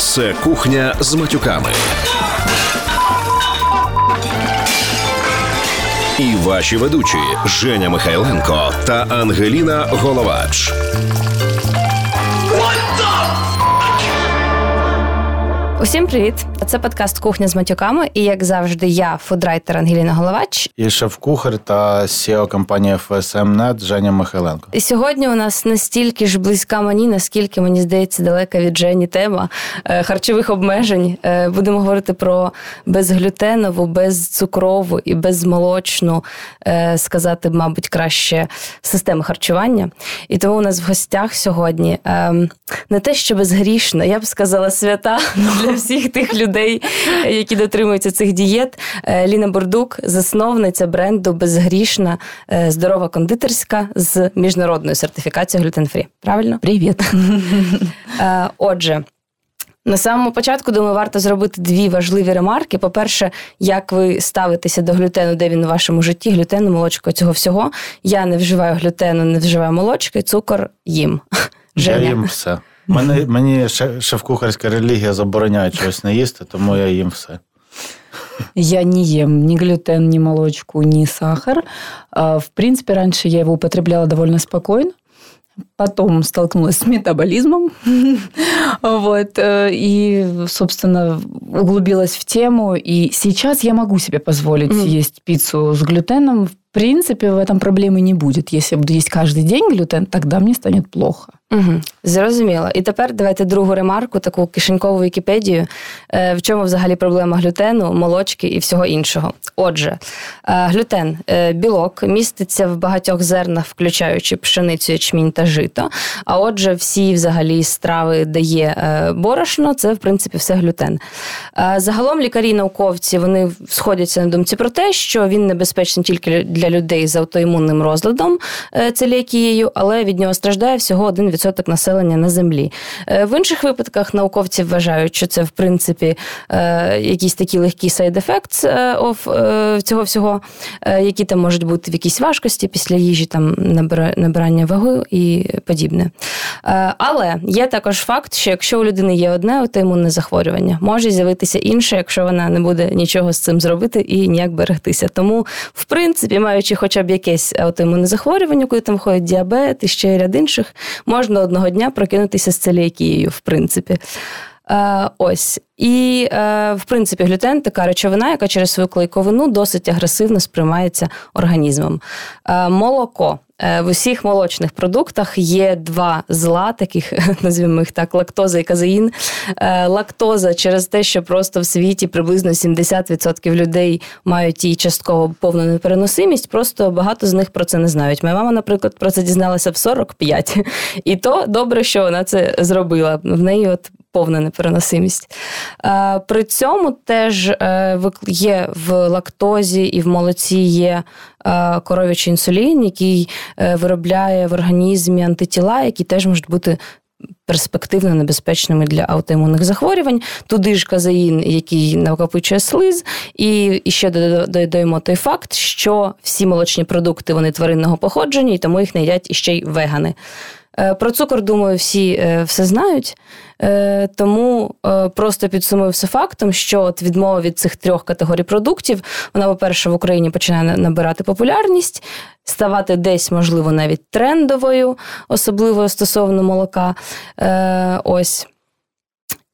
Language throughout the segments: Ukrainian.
Це кухня з матюками. І ваші ведучі Женя Михайленко та Ангеліна Головач. Усім привіт! Це подкаст Кухня з матюками. І як завжди, я фудрайтер Ангеліна Головач. І шеф-кухар та SEO компанії FSM.net Женя Михайленко. І сьогодні у нас настільки ж близька мені, наскільки мені здається, далека від Жені тема е, харчових обмежень. Е, будемо говорити про безглютенову, безцукрову і безмолочну, е, сказати, мабуть, краще систему харчування. І тому у нас в гостях сьогодні не те, що безгрішна, я б сказала, свята для всіх тих людей, які дотримуються цих дієт. Е, Ліна Бордук, засновниця бренду Безгрішна, е, здорова кондитерська з міжнародною сертифікацією глютен-фрі. Правильно? Привіт. Е, отже. На самому початку, думаю, варто зробити дві важливі ремарки. По-перше, як ви ставитеся до глютену, де він у вашому житті, глютену, молочко, цього всього. Я не вживаю глютену, не вживаю молочки, цукор їм. Женя. Я їм все. Мені, мені шеф-кухарська релігія забороняє чогось не їсти, тому я їм все. Я не ем ни глютен, ни молочку, ни сахар. В принципе, раньше я его употребляла довольно спокойно Потом столкнулась с метаболизмом. вот. Э, и, собственно, углубилась в тему. И сейчас я могу себе позволить mm. есть пиццу с глютеном. В принципе, в этом проблемы не будет. Если я буду есть каждый день глютен, тогда мне станет плохо. Угу, Зрозуміло. І тепер давайте другу ремарку, таку кишенькову Вікіпедію. Е, в чому взагалі проблема глютену, молочки і всього іншого? Отже, е, глютен е, білок міститься в багатьох зернах, включаючи пшеницю, ячмінь та жито. А отже, всі взагалі страви дає борошно, це в принципі все глютен. Загалом лікарі науковці вони сходяться на думці про те, що він небезпечний тільки для людей з аутоімунним розладом целіакією, але від нього страждає всього 1% відсоток населення на землі. Е, в інших випадках науковці вважають, що це в принципі е, якісь такі легкі of цього всього, е, які там можуть бути в якійсь важкості після їжі, там набирання ваги і подібне. Але є також факт, що якщо у людини є одне аутоімунне захворювання, може з'явитися інше, якщо вона не буде нічого з цим зробити і ніяк берегтися. Тому, в принципі, маючи хоча б якесь аутоімунне захворювання, коли там входить діабет і ще ряд інших, можна одного дня прокинутися з целіакією, в принципі. Е, Ось. І, е, в принципі, глютен така речовина, яка через свою клейковину досить агресивно сприймається організмом. Е, Молоко. Е, в усіх молочних продуктах є два зла, таких назвімо їх так: лактоза і казеїн. Е, лактоза через те, що просто в світі приблизно 70% людей мають її частково повну непереносимість, просто багато з них про це не знають. Моя мама, наприклад, про це дізналася в 45. І то добре, що вона це зробила. В неї от повна непереносимість. Е, при цьому теж е, є в лактозі і в молоці є е, коров'ячий інсулін, який виробляє в організмі антитіла, які теж можуть бути. Перспективно небезпечними для аутоімунних захворювань, туди ж казеїн, який накопичує слиз, і ще додаємо той факт, що всі молочні продукти вони тваринного походження, і тому їх не їдять іще й вегани. Про цукор, думаю, всі все знають. Е, тому е, просто підсумую все фактом, що от відмова від цих трьох категорій продуктів, вона, по-перше, в Україні починає набирати популярність, ставати десь, можливо, навіть трендовою, особливо стосовно молока. Е, ось.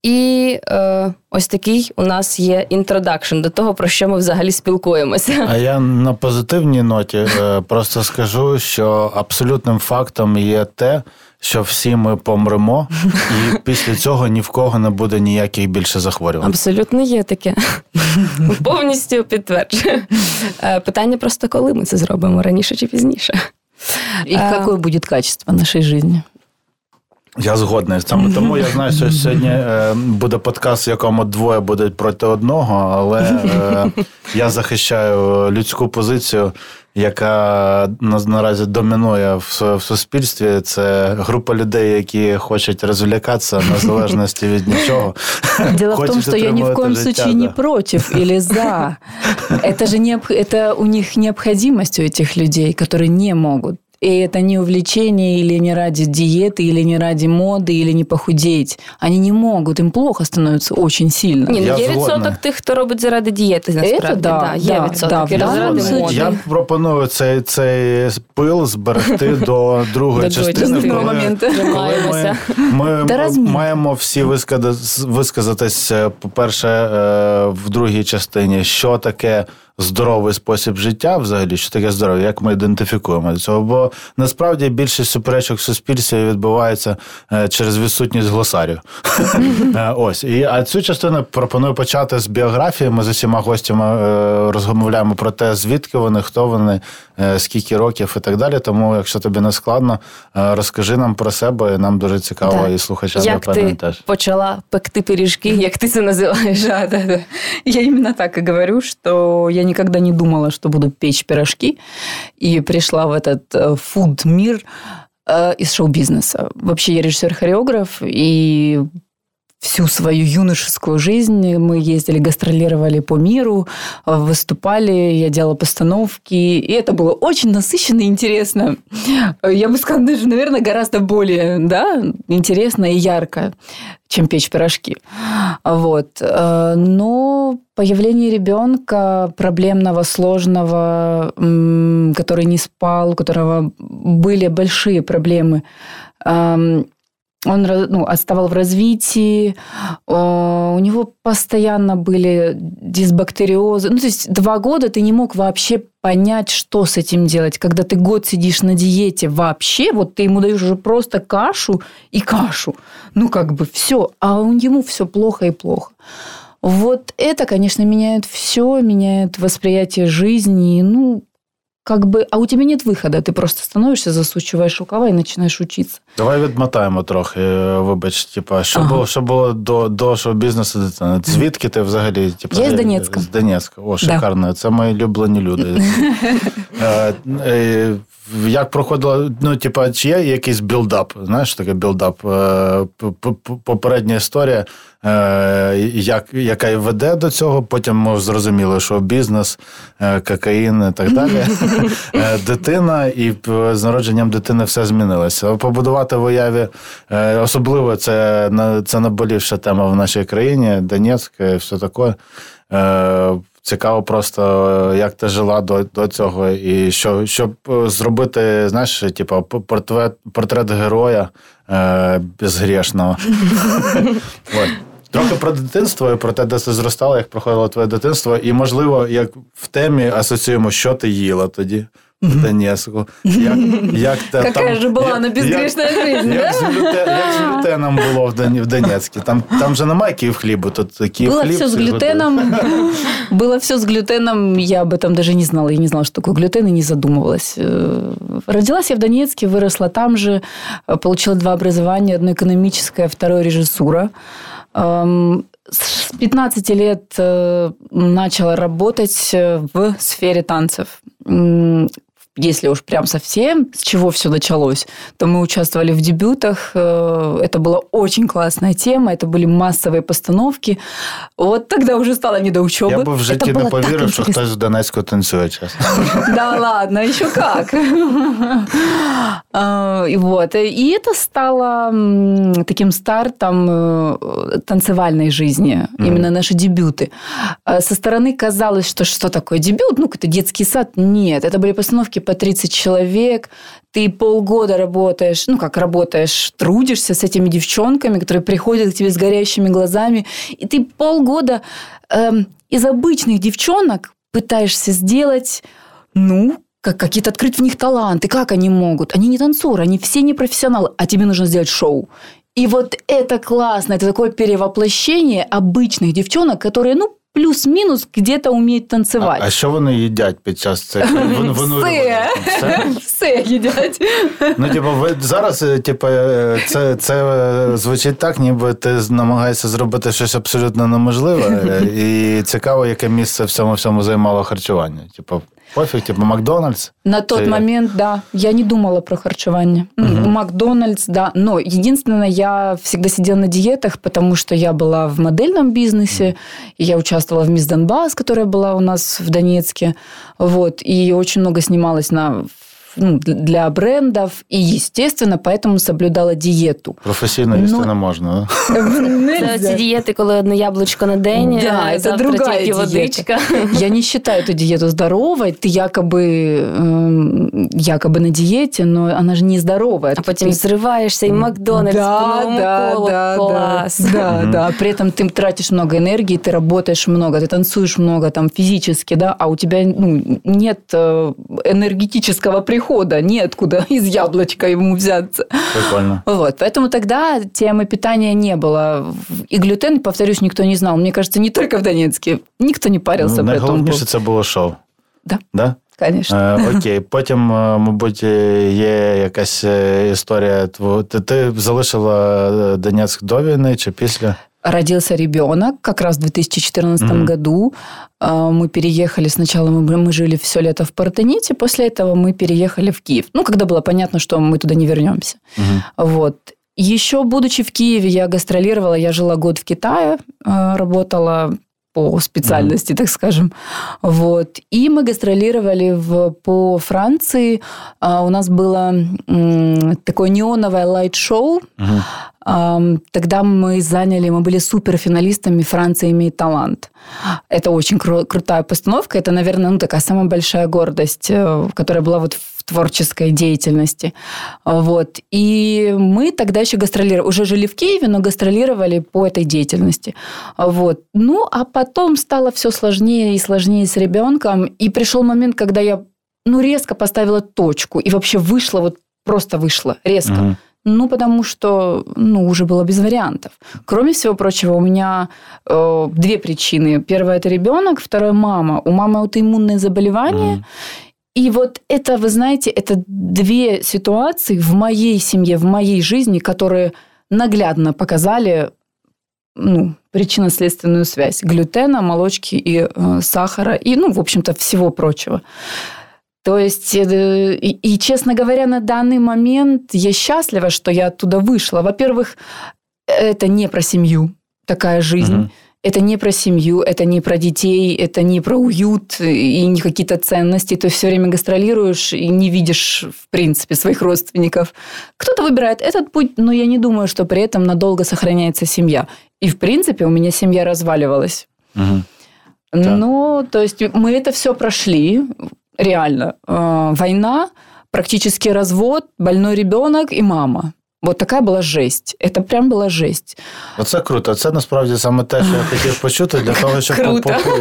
І е, ось такий у нас є introduction до того, про що ми взагалі спілкуємося. А я на позитивній ноті е, просто скажу, що абсолютним фактом є те, що всі ми помремо, і після цього ні в кого не буде ніяких більше захворювань. Абсолютно є таке. Повністю підтверджую. Е, питання просто, коли ми це зробимо раніше чи пізніше. І яке буде качество нашої життя? Я згодний саме тому. Я знаю, що сьогодні е, буде подкаст, в якому двоє будуть проти одного, але е, я захищаю людську позицію, яка наразі домінує в суспільстві. Це група людей, які хочуть розвлікатися незалежності від нічого. Дело в том, что я ни в коем случае не против или за. Это же не, это у них необходимость у этих людей, которые не могут И это не увлечение или не ради диеты, или не ради моды, или не похудеть. Они не могут, им плохо становится очень сильно. Ні, ну Я є згодна. відсоток тих, хто робить заради дієти, насправді. да, да, є да, відсоток. да, і в даному заради случаї- моди. Я пропоную цей, цей пил зберегти до другої До частини. частини. коли- моменту. коли Тримаємося. Ми, Та ми розмір. маємо всі висказатись, висказатись, е, по-перше, е, в другій частині, що таке здоровий спосіб життя, взагалі, що таке здоров'я, як ми ідентифікуємо цього. Бо насправді більшість суперечок в суспільстві відбувається е, через відсутність глосарію. Е, Ось. І, а цю частину пропоную почати з біографії. Ми з усіма гостями е, розмовляємо про те, звідки вони, хто вони, скільки років і так далі. Тому, якщо тобі не складно, розкажи нам про себе, і нам дуже цікаво, Так. і слухачам Як ти теж. почала пекти пиріжки, як ти це називаєш? Я именно так и говорю, что я никогда не думала, что буду печь пирожки, и пришла в этот э, фуд-мир э, из шоу-бизнеса. Вообще я режиссер-хореограф, и всю свою юношескую жизнь мы ездили, гастролировали по миру, выступали, я делала постановки, и это было очень насыщенно и интересно. Я бы сказала, даже, наверное, гораздо более да, интересно и ярко, чем печь пирожки. Вот. Но появление ребенка проблемного, сложного, который не спал, у которого были большие проблемы, он ну, отставал в развитии, э, у него постоянно были дисбактериозы. Ну, то есть два года ты не мог вообще понять, что с этим делать. Когда ты год сидишь на диете вообще, вот ты ему даешь уже просто кашу и кашу. Ну, как бы все. А у ему все плохо и плохо. Вот это, конечно, меняет все, меняет восприятие жизни. Ну, как бы, а у тебя нет выхода. Ты просто становишься, засучиваешь рукава и начинаешь учиться. Давай відмотаємо трохи. е, Вибач, типа, що Ага. було, що було до, до шоу-бізнесу дитини? Звідки ти взагалі? Типа, Я з е, Донецька. З Донецька. О, Да. шикарно. Це мої улюблені люди. Як проходило, ну, типа, чи є якийсь білдап? Знаєш, таке білдап? Е, Попередня історія, е, як, яка й веде до цього. Потім ми зрозуміли, що бізнес, е, кокаїн і так далі. Дитина, і з народженням дитини все змінилося. Побудувати в уяві, особливо це, це наболівша тема в нашій країні, Донецьк і все таке. Цікаво просто, е, як ти жила до, до цього, і що, щоб е, зробити, знаєш, типу, портрет, портрет героя е, безгрішного. Трохи про дитинство і про те, де ти зростала, як проходило твоє дитинство, і, можливо, як в темі асоціюємо, що ти їла тоді Донецьку. Як, як те, Какая там- же была як- она безгрешная жизнь, як, да? з глюте- як з глютеном було в, Дон, в Донецьку? Там, там же немає Київ хлібу, тут Київ Было хліб. все с всі готують. глютеном. Было все с глютеном. Я об этом даже не знала. Я не знала, что такое глютен, и не задумывалась. Э, Родилась я в Донецке, выросла там же, э, получила два образования. Одно экономическое, второе режиссура. Эм, С 15 лет э, начала работать э, в сфере танцев. М, Если уж прям совсем, с чего все началось, то мы участвовали в дебютах. Э, Это была очень классная тема, это были массовые постановки. Вот тогда уже стало не до учебы. Я би в житті Это не было так повірив, що интересно. хтось в Донецьку танцює, чесно. Да ладно, еще как. А, И вот. И это стало м, таким стартом э, танцевальной жизни, именно наши дебюты. А Со стороны казалось, что что такое дебют? Ну, какой-то детский сад. Нет, это были постановки по 30 человек. Ты полгода работаешь, ну, как работаешь, трудишься с этими девчонками, которые приходят к тебе с горящими глазами, и ты полгода эм, из обычных девчонок пытаешься сделать ну, как какие-то открыть в них таланты. Как они могут? Они не танцоры, они все не профессионалы, а тебе нужно сделать шоу. И вот это классно, это такое перевоплощение обычных девчонок, которые, ну, плюс-минус где-то уміють танцювати. А що вони їдять під час цих Все. Все? Їдять. Ну, типу, ви зараз, е, типу, е, це, це е, звучить так, ніби ти намагаєшся зробити щось абсолютно неможливе. І цікаво, яке місце в цьому всьому займало харчування. Типу, пофіг, типу, Макдональдс. На тот Це- момент, да, я не думала про харчевание. Мгм. Макдональдс, да. Но единственное, я всегда сидела на диетах, потому что я была в модельном бизнесе, я участвовала в Мисс Донбасс, которая была у нас в Донецке. Вот, и очень много снималась на ну, для брендов. И, естественно, поэтому соблюдала диету. Професійно їсти не можна. Це ці дієти, коли одне яблучко на день, да, е, это завтра другая тільки диета. водичка. Я не считаю эту диету здоровой. Ты якобы, эм, якобы на диете, но она же не здоровая. А потім Ты- зриваєшся і Макдональдс по новому колу. Клас. Да, да, да. При этом ты тратишь много энергии, ты работаешь много, ты танцуешь много там физически, да, а у тебя ну, нет э, энергетического прихода, неоткуда из яблочка ему взяться. Прикольно. Вот, поэтому тогда темы питания не было. И глютен, повторюсь, никто не знал. Мне кажется, не только в Донецке. Никто не парился Ну, по этому найголовніше поводу. це було шоу. Да. Да? Конечно. Е, окей, потім, е, мабуть, є якась е, історія. тво- Ти, ти залишила е, Донецьк до війни чи після? Родился ребенок как раз в 2014 Мгм. году. А, Мы переехали. Сначала мы, мы жили все лето в Партените, после этого мы переехали в Киев. Ну, когда было понятно, что мы туда не вернемся. Мгм. Вот. Еще будучи в Киеве, я гастролировала, я жила год в Китае, э, работала по специальности, так скажем. Вот. И мы гастролировали в, по Франции. А, У нас было м, такое неоновое light-шоу. Мгм. Ам, Тогда мы заняли, мы были суперфиналистами «Франция имеет талант». Это очень кру- крутая постановка. Это, наверное, ну, такая самая большая гордость, э, которая была вот в творческой деятельности. Вот. И мы тогда еще гастролировали, уже жили в Киеве, но гастролировали по этой деятельности. Вот. Ну, а потом стало все сложнее и сложнее с ребенком. И пришел момент, когда я ну, резко поставила точку и вообще вышла, вот просто вышла резко. Мгм. Ну, потому что, ну, уже было без вариантов. Кроме всего прочего, у меня э, две причины. Первая – это ребенок, вторая – мама. У мамы аутоиммунное заболевание. Мгм. И вот это, вы знаете, это две ситуации в моей семье, в моей жизни, которые наглядно показали ну, причинно-следственную связь глютена, молочки и э, сахара, и, ну, в общем-то, всего прочего. То есть, э, и, и, честно говоря, на данный момент я счастлива, что я оттуда вышла. Во-первых, это не про семью такая жизнь. Мгм. Это не про семью, это не про детей, это не про уют и не какие-то ценности. Ты все время гастролируешь и не видишь, в принципе, своих родственников. Кто-то выбирает этот путь, но я не думаю, что при этом надолго сохраняется семья. И, в принципе, у меня семья разваливалась. Мгм. Ну, то есть мы это все прошли, реально. Э, Война, практически развод, больной ребенок и мама. Вот такая была жесть. Это прям была жесть. Оце круто. Це насправді саме те, що я хотів почути для того, щоб Круто. по- по-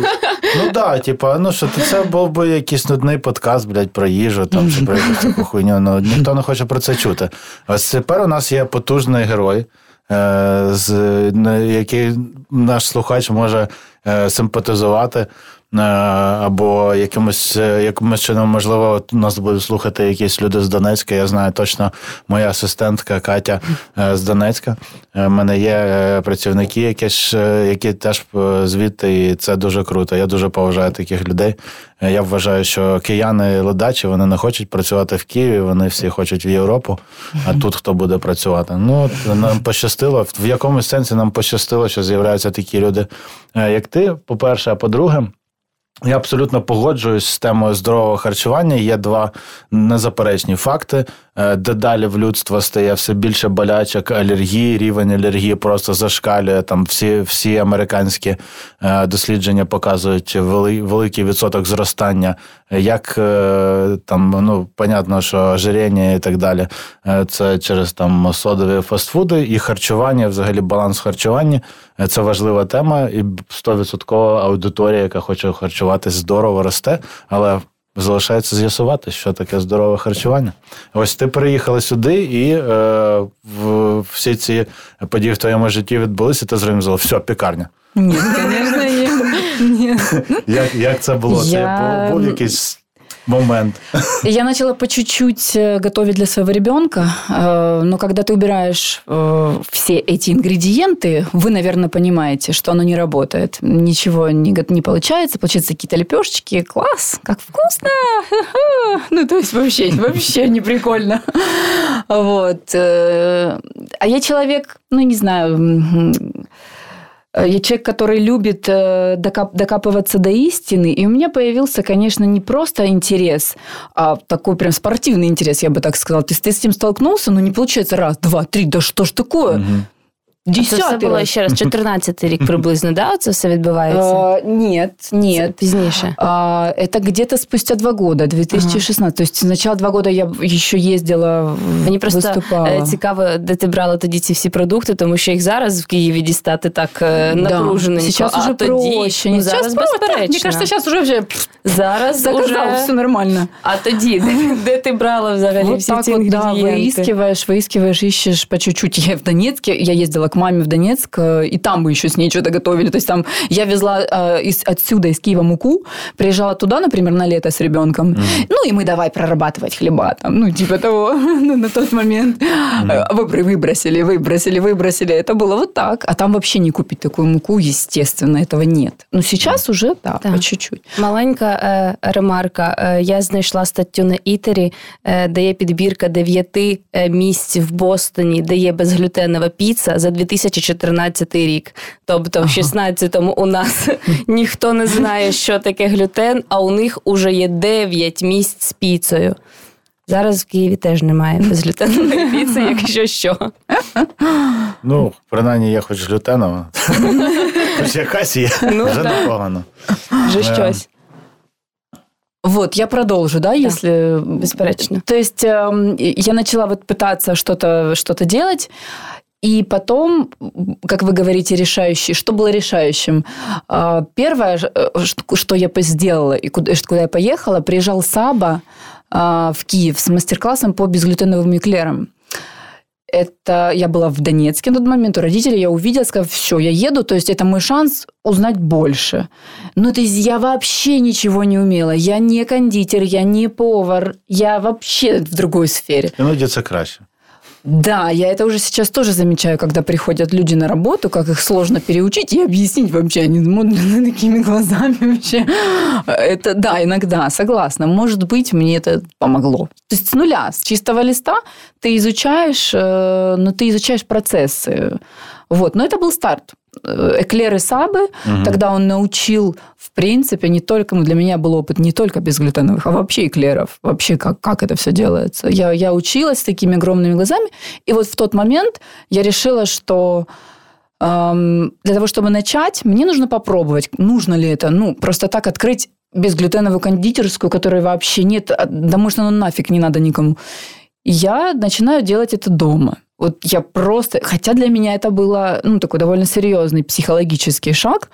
Ну да, типа, ну що це був би якийсь нудний подкаст, блядь, про їжу, там чи про якусь таку хуйню. Ну ніхто не хоче про це чути. Ось тепер у нас є потужний герой. е, З на який наш слухач може е, симпатизувати, е, або якимось, е, якимось чином, можливо, от нас будуть слухати якісь люди з Донецька. Я знаю точно моя асистентка Катя е, з Донецька. У мене є е, працівники, які, е, які теж е, звідти, і це дуже круто. Я дуже поважаю таких людей. Е, Я вважаю, що кияни ледачі вони не хочуть працювати в Києві, вони всі хочуть в Європу. А тут хто буде працювати? Ну нам пощастило. В якомусь сенсі нам пощастило, що з'являються такі люди, е, як ти. По-перше, а по-друге. Я абсолютно погоджуюсь з темою здорового харчування. Є два незаперечні факти. Е, Дедалі в людства стає все більше болячок, алергії, рівень алергії просто зашкалює. Там всі, всі американські е, дослідження показують вели- великий відсоток зростання. Як е, там, ну, понятно, що ожирення і так далі. Це через там содові фастфуди і харчування, взагалі баланс харчування. Це важлива тема, і 100% аудиторія, яка хоче харчуватись здорово, росте, але залишається з'ясувати, що таке здорове харчування. Ось ти приїхала сюди, і е, в, всі ці події в твоєму житті відбулися, ти зрозуміла, все, пікарня. Ні, звісно. Нет. Як, як це було? Це був, був якийсь момент. Я начала по чуть-чуть э, готовить для своего ребенка, э, но когда ты убираешь э, все эти ингредиенты, вы, наверное, понимаете, что оно не работает. Ничего не, не получается, получаются какие-то лепешечки. Класс, как вкусно! Ну, то есть вообще, вообще не прикольно. Вот. А я человек, ну, не знаю, я человек, который любит э, докап- докапываться до истины, и у меня появился, конечно, не просто интерес, а такой прям спортивный интерес, я бы так сказала. Есть ты с этим столкнулся, но не получается раз, два, три, да что ж такое? Це все Десятый було раз. ще раз 14-й рік приблизно, да? Це все відбувається? А, Нет, Це нет. пізніше. А, Это где-то спустя два года, 2016. То есть сначала два года я еще ездила, в- Мені просто выступала. е, цікаво, де ти брала тоді ці всі продукти, тому що їх зараз в Києві дістати так е, напружено. Сейчас а уже тоді, проще. Ну, Сейчас зараз просто, безперечно. Мне кажется, сейчас уже вообще зараз заказал, уже... все нормально. А тоді, де, де ти брала взагалі Вот всі так ці вот, да, інгредієнти? выискиваешь, выискиваешь, ищешь по чуть-чуть. Я в Донецке, я ездила к маме в Донецк, э, и там мы еще с ней что-то готовили. То есть там я везла э, из, отсюда, из Киева муку, приезжала туда, например, на лето с ребенком. Ну, и мы давай прорабатывать хлеба там, ну, типа того, ну, на тот момент. Э, Выбры выбросили, выбросили, выбросили. Это было вот так. А там вообще не купить такую муку, естественно, этого нет. Но сейчас уже, да, Да. по чуть-чуть. Маленька е, ремарка. Е, я знайшла статтю на Ітері, е, де є підбірка дев'яти е, місць в Бостоні, де є безглютенова піца за 2014 рік. Тобто, в 16-му у нас ніхто не знає, що таке глютен, а у них уже є 9 місць з піцею. Зараз в Києві теж немає безглютенової піци, якщо що. Ну, принаймні, я хоч глютенова. Хоч якась є, Ну, вже так. непогано. Вже щось. Вот, я продолжу, да, если... беспорядочно. То есть эм, я начала вот пытаться что-то что делать, и потом, как вы говорите, решающий. Что было решающим? А, Первое, э, что я сделала и куда, я поехала, приезжал Саба а, в Киев с мастер-классом по безглютеновым эклерам. Это я была в Донецке на тот момент у родителей, я увидела, сказала, все, я еду, то есть это мой шанс узнать больше. Ну, то есть я вообще ничего не умела. Я не кондитер, я не повар, я вообще в другой сфере. Іноді це краще. Да, я это уже сейчас тоже замечаю, когда приходят люди на работу, как их сложно переучить и объяснить вообще. Они смотрят такими глазами вообще. Это, да, иногда, согласна. Может быть, мне это помогло. То есть с нуля, с чистого листа ты изучаешь, э, но ты изучаешь процессы. Вот, но это был старт. Э, Эклеры Сабы, тогда он научил, в принципе, не только, ну, для меня был опыт не только безглютеновых, а вообще эклеров, вообще как, как это все делается. Я, я училась с такими огромными глазами, и вот в тот момент я решила, что эм, для того, чтобы начать, мне нужно попробовать, нужно ли это, ну, просто так открыть безглютеновую кондитерскую, которой вообще нет, а, да может, оно нафиг не надо никому. Я начинаю делать это дома. Вот я просто... Хотя для меня это было ну, такой довольно серьезный психологический шаг.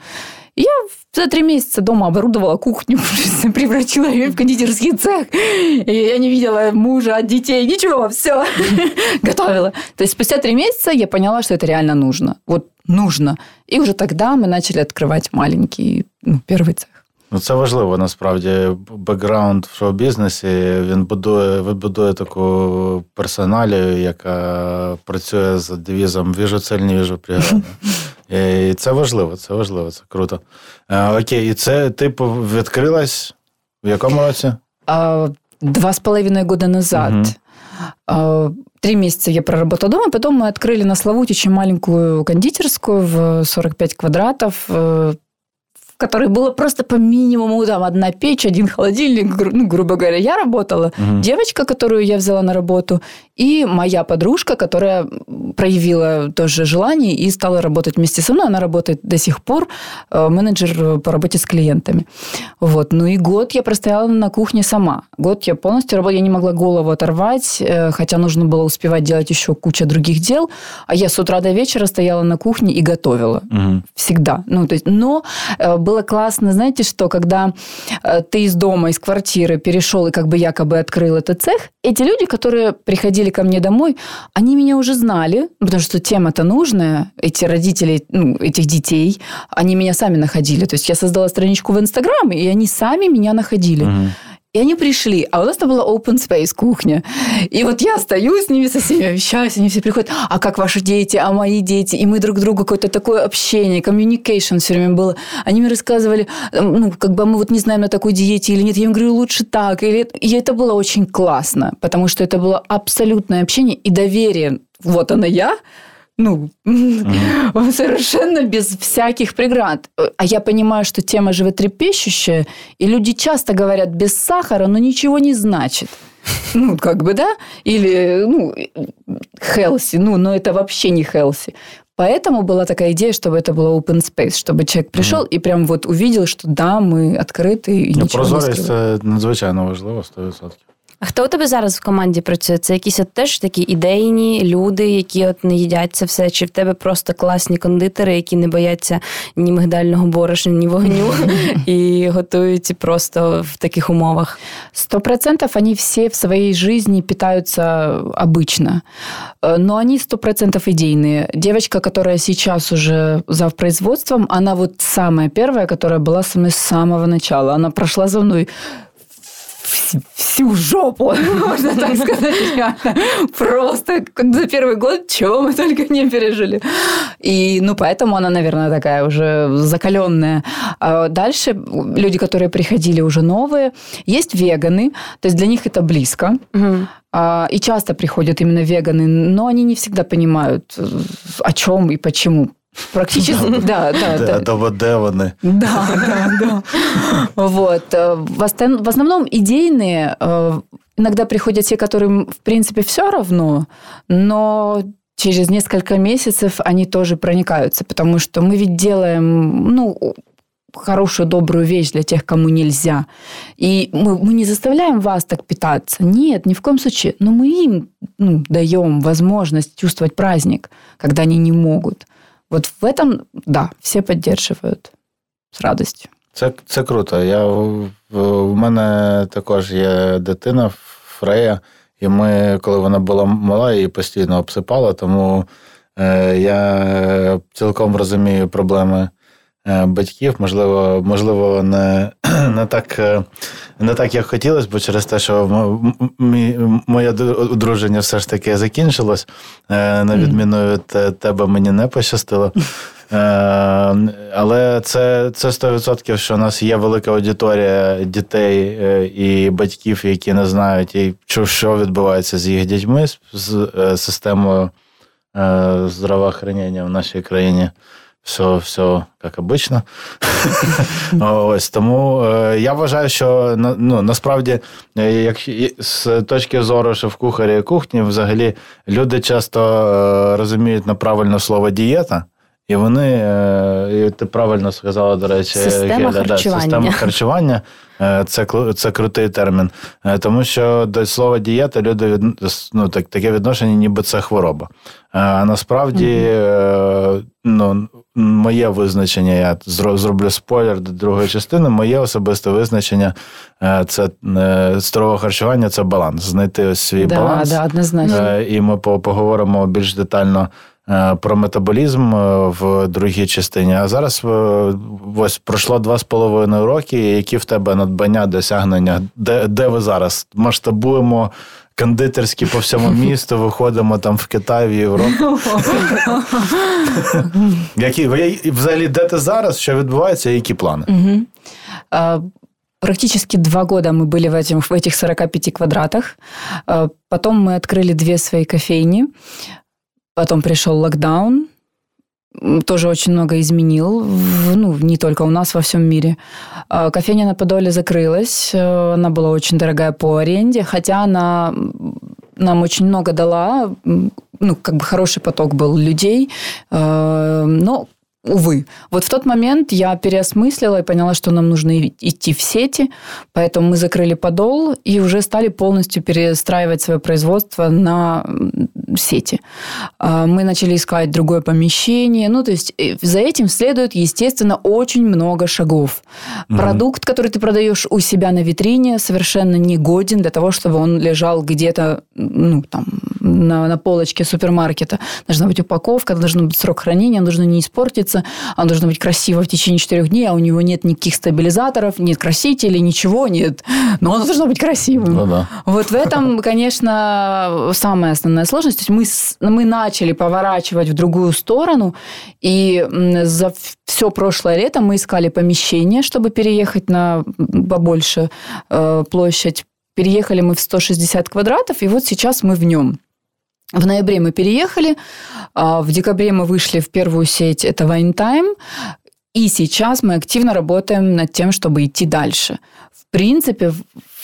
Я за три месяца дома оборудовала кухню, превратила ее в кондитерский цех. И я не видела мужа, детей, ничего, все. Готовила. То есть спустя три месяца я поняла, что это реально нужно. Вот нужно. И уже тогда мы начали открывать маленький ну, первый цех. Ну, це важливо насправді. Бекграунд в шоу-бізнесі він будує, вибудує таку персоналію, яка працює за девізом «Віжу цель, не віжу прегради». І це важливо, це важливо, це круто. Е, Окей, і це типу відкрилась в якому році? А, Два с половиной года назад. А, Три месяца я проработала дома, потом мы открыли на Славутиче маленькую кондитерскую в 45 квадратов, э, в которой было просто по минимуму там одна печь, один холодильник, гру- ну, грубо говоря, я работала, Мгм. девочка, которую я взяла на работу, и моя подружка, которая проявила тоже желание и стала работать вместе со мной. Она работает до сих пор, э, менеджер по работе с клиентами. Вот. Ну и год я простояла на кухне сама. Год я полностью работала, я не могла голову оторвать, э, хотя нужно было успевать делать еще куча других дел. А я с утра до вечера стояла на кухне и готовила Угу. всегда. Ну, то есть, но э, было классно, знаете, что когда э, ты из дома, из квартиры перешел и как бы якобы открыл этот цех, эти люди, которые приходили ко мне домой, они меня уже знали, потому что тема-то нужная, эти родители, ну, этих детей, они меня сами находили. То есть я создала страничку в Инстаграм, и они сами меня находили. И они пришли, а у нас там была open space кухня. И вот я стою с ними со всеми, общаюсь, они все приходят, а как ваши дети, а мои дети? И мы друг другу какое-то такое общение, communication все время было. Они мне рассказывали, эм, ну, как бы мы вот не знаем на такой диете или нет. Я им говорю, лучше так. Или... И это было очень классно, потому что это было абсолютное общение и доверие. Вот она я, ну, mm-hmm. совершенно без всяких преград. А я понимаю, что тема животрепещущая, и люди часто говорят без сахара, но ничего не значит. Ну, как бы, да? Или, ну, healthy, ну, но это вообще не healthy. Поэтому была такая идея, чтобы это было open space, чтобы человек прийшов mm. і прям вот увидел, що да, ми відкриті і ну, нічого Прозорість не це надзвичайно важливо, 100%. А хто у тебе зараз в команді працює? Це якісь от теж такі ідейні люди, які от не їдять це все? Чи в тебе просто класні кондитери, які не бояться ні мигдального борошна, ні вогню і готують просто в таких умовах? Сто процентов они все в своей жизни питаются обычно, но они сто процентов идейные. Девочка, которая сейчас уже за производством, она вот самая первая, которая была со мной с самого начала. Она прошла за мной всю жопу, можно так сказать. Просто за первый год чего мы только не пережили. И, ну, поэтому она, наверное, такая уже закаленная. А дальше люди, которые приходили уже новые, есть веганы, то есть для них это близко. Угу. И часто приходят именно веганы, но они не всегда понимают, о чем и почему. Практически, да, да. да. Это вот демоны. Да, да, да. Вот. В основном идейные э, иногда приходят те, которым, в принципе, все равно, но через несколько месяцев они тоже проникаются, потому что мы ведь делаем, ну, хорошую, добрую вещь для тех, кому нельзя. И мы, мы не заставляем вас так питаться. Нет, ни в коем случае. Но мы им ну, даем возможность чувствовать праздник, когда они не могут. Вот в этом, да, все поддерживают з радістю. Це це круто. Я, В мене також є дитина Фрея, і ми, коли вона була мала, її постійно обсипала, тому е, я цілком розумію проблеми батьків, можливо, можливо, не не, так, е, не так, як хотілося, бо через те, що моє одруження все ж таки закінчилось, е, на відміну від тебе мені не пощастило. Але це це 100%, що у нас є велика аудиторія дітей і батьків, які не знають, що відбувається з їх дітьми, з системою здравоохранення в нашій країні все все як обично. Ось тому е, я вважаю, що ну, насправді, е, як з точки зору шеф-кухаря і кухні, взагалі люди часто е, розуміють на правильне слово дієта. І вони, і ти правильно сказала, до речі, система Геля, харчування. Да, система харчування це це крутий термін. Тому що до слова дієта люди від, ну, так, таке відношення, ніби це хвороба. А насправді, mm-hmm. ну, моє визначення, я зроблю спойлер до другої частини. Моє особисте визначення це здорове харчування це баланс. Знайти ось свій да, баланс. Да, однозначно. І ми поговоримо більш детально. Про метаболізм в другій частині. А зараз ось пройшло два з половиною роки. Які в тебе надбання, досягнення? Де де ви зараз масштабуємо кондитерські по всьому місту, виходимо там в Китай, в Європу. Які взагалі де ти зараз? Що відбувається? Які плани? Практически два года мы были в, этим, в этих 45 квадратах. Потом мы открыли две свои кофейни. Потом пришел локдаун. Тоже очень много изменил, ну, не только у нас, во всем мире. А, кофейня на Подоле закрылась, э, она была очень дорогая по аренде, хотя она нам очень много дала, ну, как бы хороший поток был людей, э, но увы. Вот в тот момент я переосмыслила и поняла, что нам нужно идти в сети, поэтому мы закрыли подол и уже стали полностью перестраивать свое производство на сети. А, мы начали искать другое помещение. Ну, то есть э, за этим следует, естественно, очень много шагов. Mm-hmm. Продукт, который ты продаешь у себя на витрине, совершенно не годен для того, чтобы он лежал где-то ну, там, на, на полочке супермаркета. Должна быть упаковка, должен быть срок хранения, он должен не испортиться, он должен быть красиво в течение четырех дней, а у него нет никаких стабилизаторов, нет красителей, ничего нет. Но он должно быть красивым. Ну, да. Вот в этом, конечно, самая основная сложность. То есть мы, мы начали поворачивать в другую сторону, и за все прошлое лето мы искали помещение, чтобы переехать на побольше э, площадь. Переехали мы в 160 квадратов, и вот сейчас мы в нем. В ноябре мы переехали, а, в декабре мы вышли в первую сеть, это Time, и сейчас мы активно работаем над тем, чтобы идти дальше. В принципе,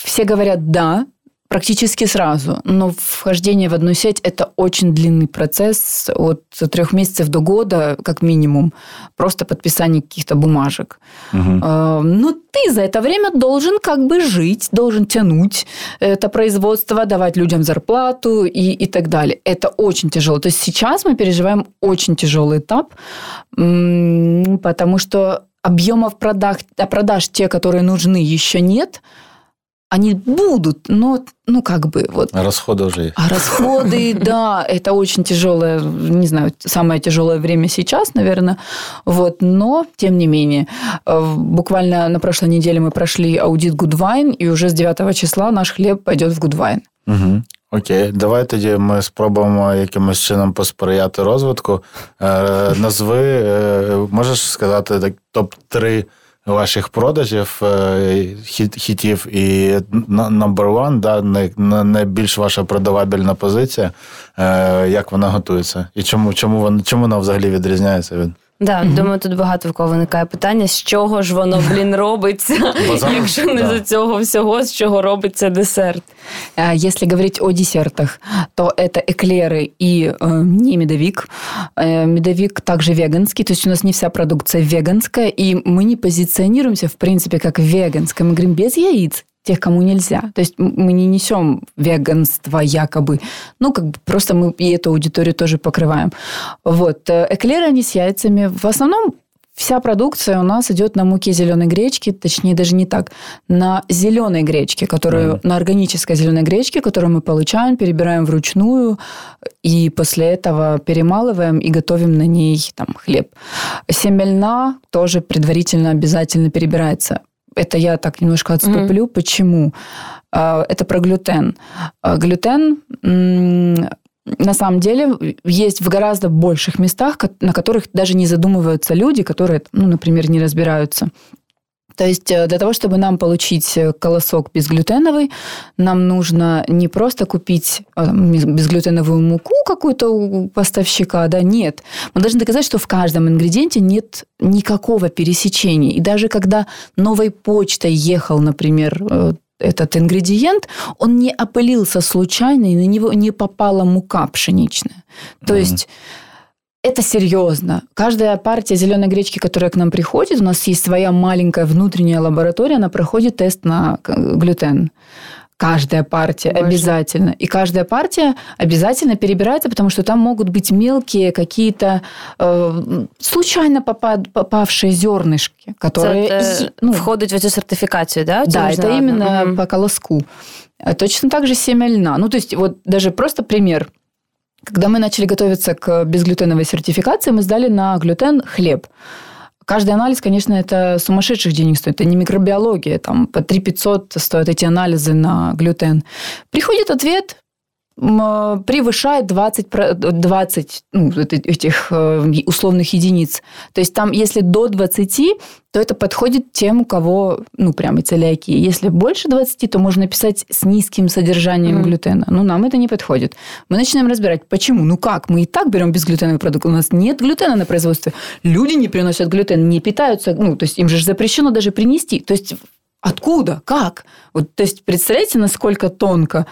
все говорят «да», практически сразу. Но вхождение в одну сеть – это очень длинный процесс от трех месяцев до года, как минимум. Просто подписание каких-то бумажек. Угу. Но ты за это время должен как бы жить, должен тянуть это производство, давать людям зарплату и, и так далее. Это очень тяжело. То есть сейчас мы переживаем очень тяжелый этап, потому что объемов продаж, продаж те, которые нужны, еще нет – они будут, но, ну, как бы вот. А расходы уже есть. А расходы, да, это очень тяжелое, не знаю, самое тяжелое время сейчас, наверное. Вот, но, тем не менее, э, буквально на прошлой неделе мы прошли аудит Goodwine, и уже с 9 числа наш хлеб пойдет в Goodwine. Угу. Окей, давай тоді ми спробуємо якимось чином посприяти розвитку. Назви, можеш сказати так, топ-3 ваших продажів е, хітів і number one, да, найбільш ваша продавабельна позиція. Е, як вона готується? І чому чому, вона, чому вона взагалі відрізняється від? Да, mm-hmm. думаю, тут багато в кого виникає питання, з чого ж воно, блін, робиться, якщо не да. з цього всього, з чого робиться десерт. Если говорить о десертах, то это эклеры и э, не медовик. Э, медовик также веганский, то есть у нас не вся продукция веганская, и мы не позиционируемся, в принципе, как веганская. Мы говорим без яиц, тех, кому нельзя. То есть мы не несем веганство якобы. Ну, как бы просто мы и эту аудиторию тоже покрываем. Вот. Э, эклеры, они с яйцами. В основном Вся продукция у нас идет на муке зеленой гречки, точнее даже не так, на зеленой гречке, которую mm. на органической зеленой гречке, которую мы получаем, перебираем вручную и после этого перемалываем и готовим на ней там хлеб. Семя льна тоже предварительно обязательно перебирается это я так немножко отступлю. Mm-hmm. Почему? А, это про глютен. А, глютен на самом деле есть в гораздо больших местах, на которых даже не задумываются люди, которые, ну, например, не разбираются. То есть э, для того, чтобы нам получить э, колосок безглютеновый, нам нужно не просто купить а, безглютеновую муку какую-то у поставщика, да, нет. Мы должны доказать, что в каждом ингредиенте нет никакого пересечения. И даже когда новой почтой ехал, например, э, этот ингредиент, он не опылился случайно, и на него не попала мука пшеничная. То mm-hmm. есть это серьезно. Каждая партия зеленой гречки, которая к нам приходит, у нас есть своя маленькая внутренняя лаборатория, она проходит тест на глютен. Каждая партия Важно. обязательно. И каждая партия обязательно перебирается, потому что там могут быть мелкие какие-то э, случайно попад, попавшие зернышки, которые это, ну, входят в эту сертификацию, да? Да, это именно угу. по колоску. Точно так же семя льна. Ну, то есть, вот даже просто пример. Когда мы начали готовиться к безглютеновой сертификации, мы сдали на глютен хлеб. Каждый анализ, конечно, это сумасшедших денег стоит. Это не микробиология. Там по 3 500 стоят эти анализы на глютен. Приходит ответ, превышает 20, 20 ну, этих э, условных единиц. То есть там, если до 20, то это подходит тем, у кого, ну, прямо целиакия. Если больше 20, то можно написать с низким содержанием mm. глютена. Но нам это не подходит. Мы начинаем разбирать, почему. Ну как? Мы и так берем безглютеновый продукт. У нас нет глютена на производстве. Люди не приносят глютен, не питаются. Ну, то есть им же запрещено даже принести. То есть откуда? Как? Вот, то есть представляете, насколько тонко?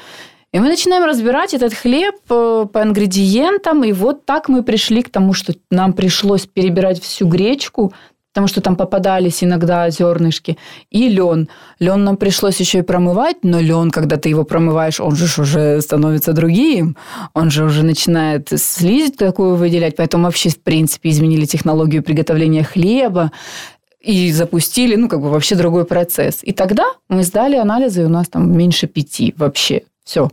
И мы начинаем разбирать этот хлеб э, по ингредиентам, и вот так мы пришли к тому, что нам пришлось перебирать всю гречку, потому что там попадались иногда зернышки, и лен. Лен нам пришлось еще и промывать, но лен, когда ты его промываешь, он же уже становится другим, он же уже начинает слизь такую выделять, поэтому вообще, в принципе, изменили технологию приготовления хлеба и запустили, ну, как бы вообще другой процесс. И тогда мы сдали анализы, и у нас там меньше пяти вообще все.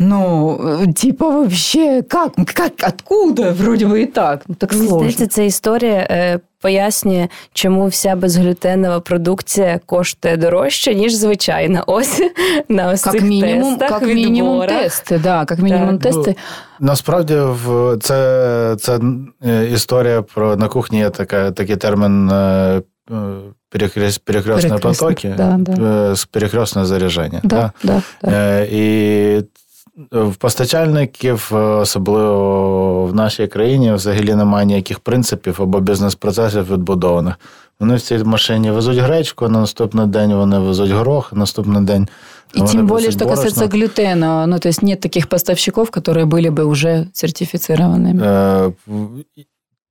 Ну, типа, вообще, как, как, откуда? Вроді би і так. Ну, так сложно. Здається, ця історія е, пояснює, чому вся безглютенова продукція коштує дорожче, ніж звичайна. Ось на ось как цих мінімум, тестах, як мінімум тести, да, як мінімум так. тести. Ну, насправді, в це, це історія про на кухні є така, такий термін е, перекрест, перекрестные потоки, да, да. перекрестное заряжение. Да, да, да. И в постачальників, особливо в нашій країні, взагалі немає ніяких принципів або бізнес-процесів відбудованих. Вони в цій машині везуть гречку, на наступний день вони везуть горох, на наступний день. И вони тем более, везуть что борошно. касается глютена, ну, то есть нет таких поставщиков, которые были бы уже сертифицированными.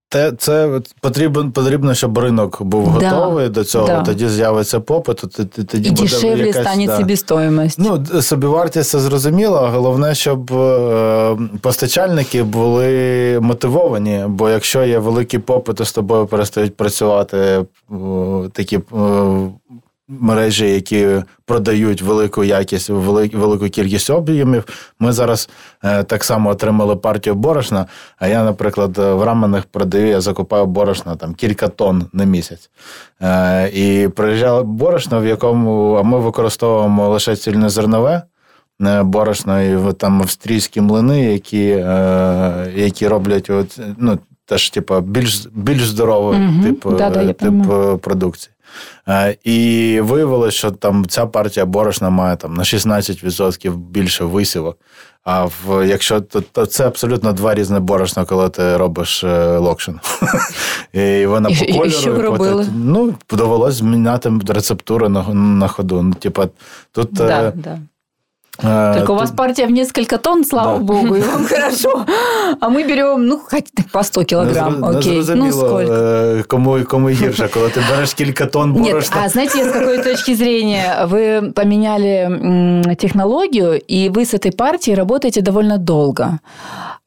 те, це потрібно, потрібно, щоб ринок був Да, готовий до цього, да. тоді з'явиться попит, тоді, і буде дешевле якась, станет да. себестоимость. Ну, собівартість це зрозуміло. Головне, щоб е, постачальники були мотивовані, бо якщо є великий попит, то з тобою перестають працювати е, такі е, мережі, які продають велику якість, велик- велику кількість об'ємів. Ми зараз е, так само отримали партію борошна. А я, наприклад, в раменах продаю, я закупаю борошна там кілька тонн на місяць. Е, і приїжджало борошно, в якому а ми використовуємо лише цільнозернове е, борошно, і там австрійські млини, які, е, які роблять от, ну, теж, типу, більш, більш здоровий Мгм. тип, Да-да, е, тип продукції. Е, І виявилося, що там ця партія борошна має там на 16% більше висівок. А в якщо то, то це абсолютно два різні борошна, коли ти робиш е, локшин. І вона по кольору. Ну, довелось зміняти рецептуру на, на ходу. Ну, типа, тут. Да, е, да. е, Только у тут- вас партия в несколько тонн, слава Да. богу, и вам хорошо. А мы берем, ну, хоть по 100 килограмм. Не зро- не Окей, ну зрозуміло, сколько? е, кому, кому гірше, коли ти береш кілька тонн Нет, борошна. а знаете, с какой точки зрения вы поменяли м, технологию, и вы с этой партией работаете довольно долго.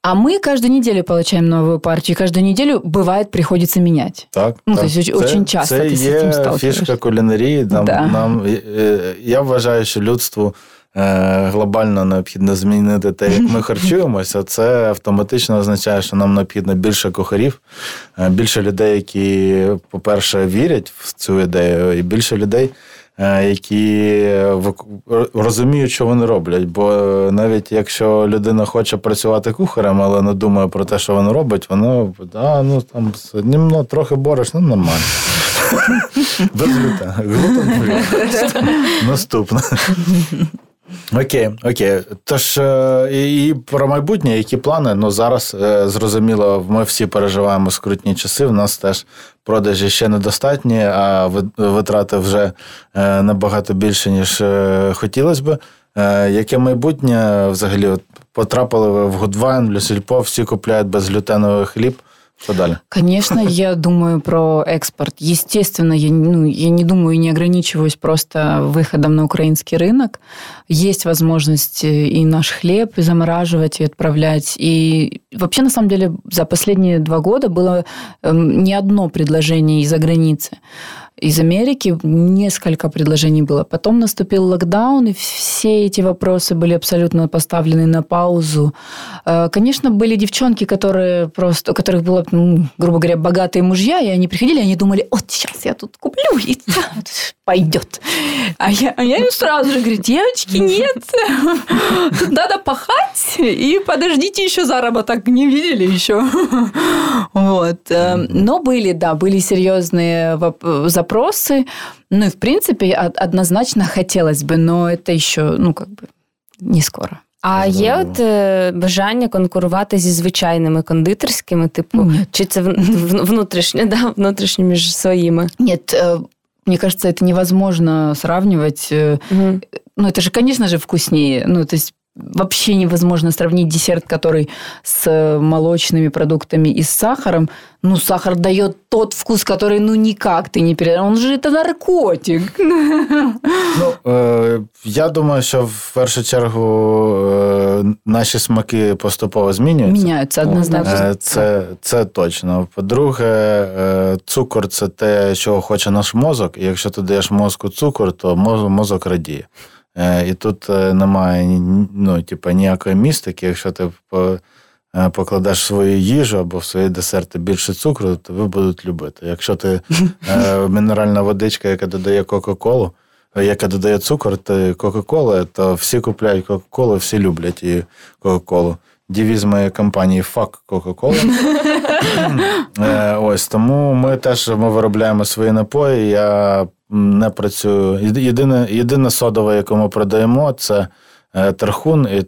А мы каждую неделю получаем новую партию, и каждую неделю, бывает, приходится менять. Так, Ну, так. то есть очень часто це ти з є цим сталкиваєшся. фішка кулінарії. Нам, Да. нам, е, е, я вважаю, що людству е, глобально необхідно змінити те, як ми харчуємося. Це автоматично означає, що нам необхідно більше кухарів, е, більше людей, які, по-перше, вірять в цю ідею, і більше людей. е, Які розуміють, що вони роблять. Бо е, навіть якщо людина хоче працювати кухарем, але не думає про те, що вона робить, воно а, ну там з одним, ну, трохи бориш, ну нормально. Без глютена. Наступне. Окей, окей. Тож е, і, про майбутнє, які плани? Ну зараз е, зрозуміло, ми всі переживаємо скрутні часи. В нас теж продажі ще недостатні, а витрати вже е, набагато більше, ніж хотілося би. Яке майбутнє взагалі от потрапили ви в Гудвайн, в Люсільпо, всі купляють безглютеновий хліб. Що далі? Конечно, я думаю про экспорт. Естественно, я, ну, я не думаю и не ограничиваюсь просто выходом на украинский рынок. Есть возможность э, и наш хлеб и замораживать, и отправлять. И вообще, на самом деле, за последние два года было эм, не одно предложение из-за границы. Из Америки несколько предложений было. Потом наступил локдаун, и все эти вопросы были абсолютно поставлены на паузу. Э, Конечно, были девчонки, которые просто, у которых было, ну, грубо говоря, богатые мужья, и они приходили, и они думали, вот сейчас я тут куплю, и пойдет. А я, а я им сразу же говорю, девочки, нет, надо пахать, и подождите еще заработок, не видели еще. Вот. Э, Но были, да, были серьезные воп- запросы. Ну и, в принципе, од- однозначно хотелось бы, но это еще, ну, как бы, не скоро. А є Зрозуміло. от е, бажання конкурувати зі звичайними кондитерськими, типу, Ні. чи це в- в- внутрішнє, да, внутрішнє між своїми? Нет, э, мне кажется, это невозможно сравнивать. э, Угу. Ну, это же, конечно же, вкуснее. Ну, то есть вообще невозможно сравнить десерт, который с э, молочными продуктами и с сахаром. Ну, сахар дает тот вкус, который, ну, никак ты не передаешь. Он же это наркотик. Ну, е, я думаю, що в першу чергу е, наші смаки поступово змінюються. Меняются однозначно. Е, Це, це точно. По-друге, е, цукор це те, чого хоче наш мозок. І якщо ти даєш мозку цукор, то моз- мозок радіє. Е, І тут е, немає ну, типу, ніякої містики. Якщо ти е, покладеш свою їжу або в свої десерти більше цукру, то ви будуть любити. Якщо ти мінеральна водичка, яка додає Кока-Колу, яка додає цукор, то Кока-Кола, то всі купляють Кока-Колу, всі люблять і Кока-Колу. Девіз моєї компанії «Fuck Coca-Cola». Е, Ось тому ми теж ми виробляємо свої напої. Я не працюю. Єдине, єдине содове, яке ми продаємо, це е, тархун, і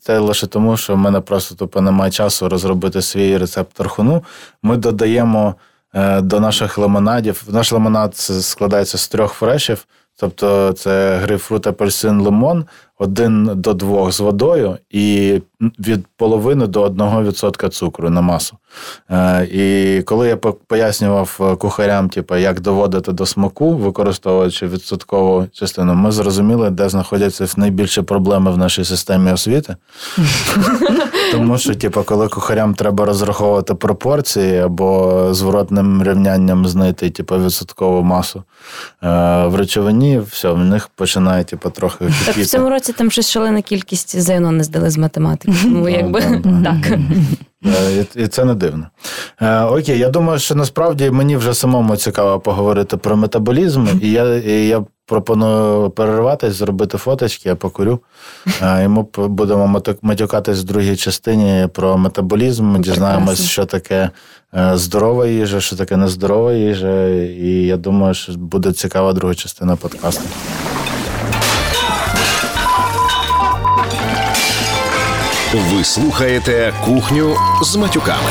це, лише тому, що в мене просто тупо немає часу розробити свій рецепт тархуну. Ми додаємо е, до наших лимонадів. Наш лимонад складається з трьох фрешів. Тобто це грейпфрут, апельсин, лимон, один до двох з водою і від половини до одного відсотка цукру на масу. Е, і коли я пояснював е, кухарям, типу, як доводити до смаку, використовуючи відсоткову частину, ми зрозуміли, де знаходяться найбільші проблеми в нашій системі освіти. Тому що, типу, коли кухарям треба розраховувати пропорції або зворотним рівнянням знайти типу, відсоткову масу е, в речовині, все, в них починає типу, трохи в цьому році там щось шалена кількість ЗНО не здали з математики. Ну, якби так. Е, і це не дивно. Е, окей, я думаю, що насправді мені вже самому цікаво поговорити про метаболізм, і я і я пропоную перерватися, зробити фоточки, я покурю. Е, і ми будемо матюкатись в другій частині про метаболізм. Ми дізнаємось, що таке здорова їжа, що таке нездорова їжа. І я думаю, що буде цікава друга частина подкасту. Ви слухаєте кухню з матюками.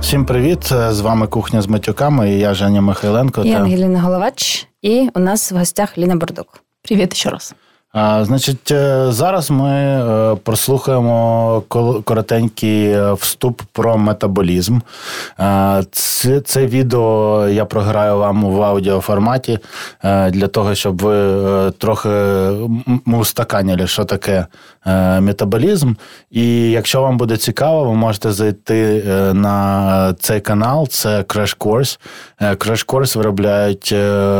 Всім привіт! З вами кухня з матюками. і Я Женя Михайленко. І Ангеліна Головач. І у нас в гостях Ліна Бурдук. Привіт ще раз. Значить, е, зараз ми е, прослухаємо коротенький е, вступ про метаболізм. Це це відео я програю вам в аудіоформаті для того, щоб ви трохи ми устаканили, що таке метаболізм. І якщо вам буде цікаво, ви можете зайти на цей канал. Це Crash Course. Crash Course виробляють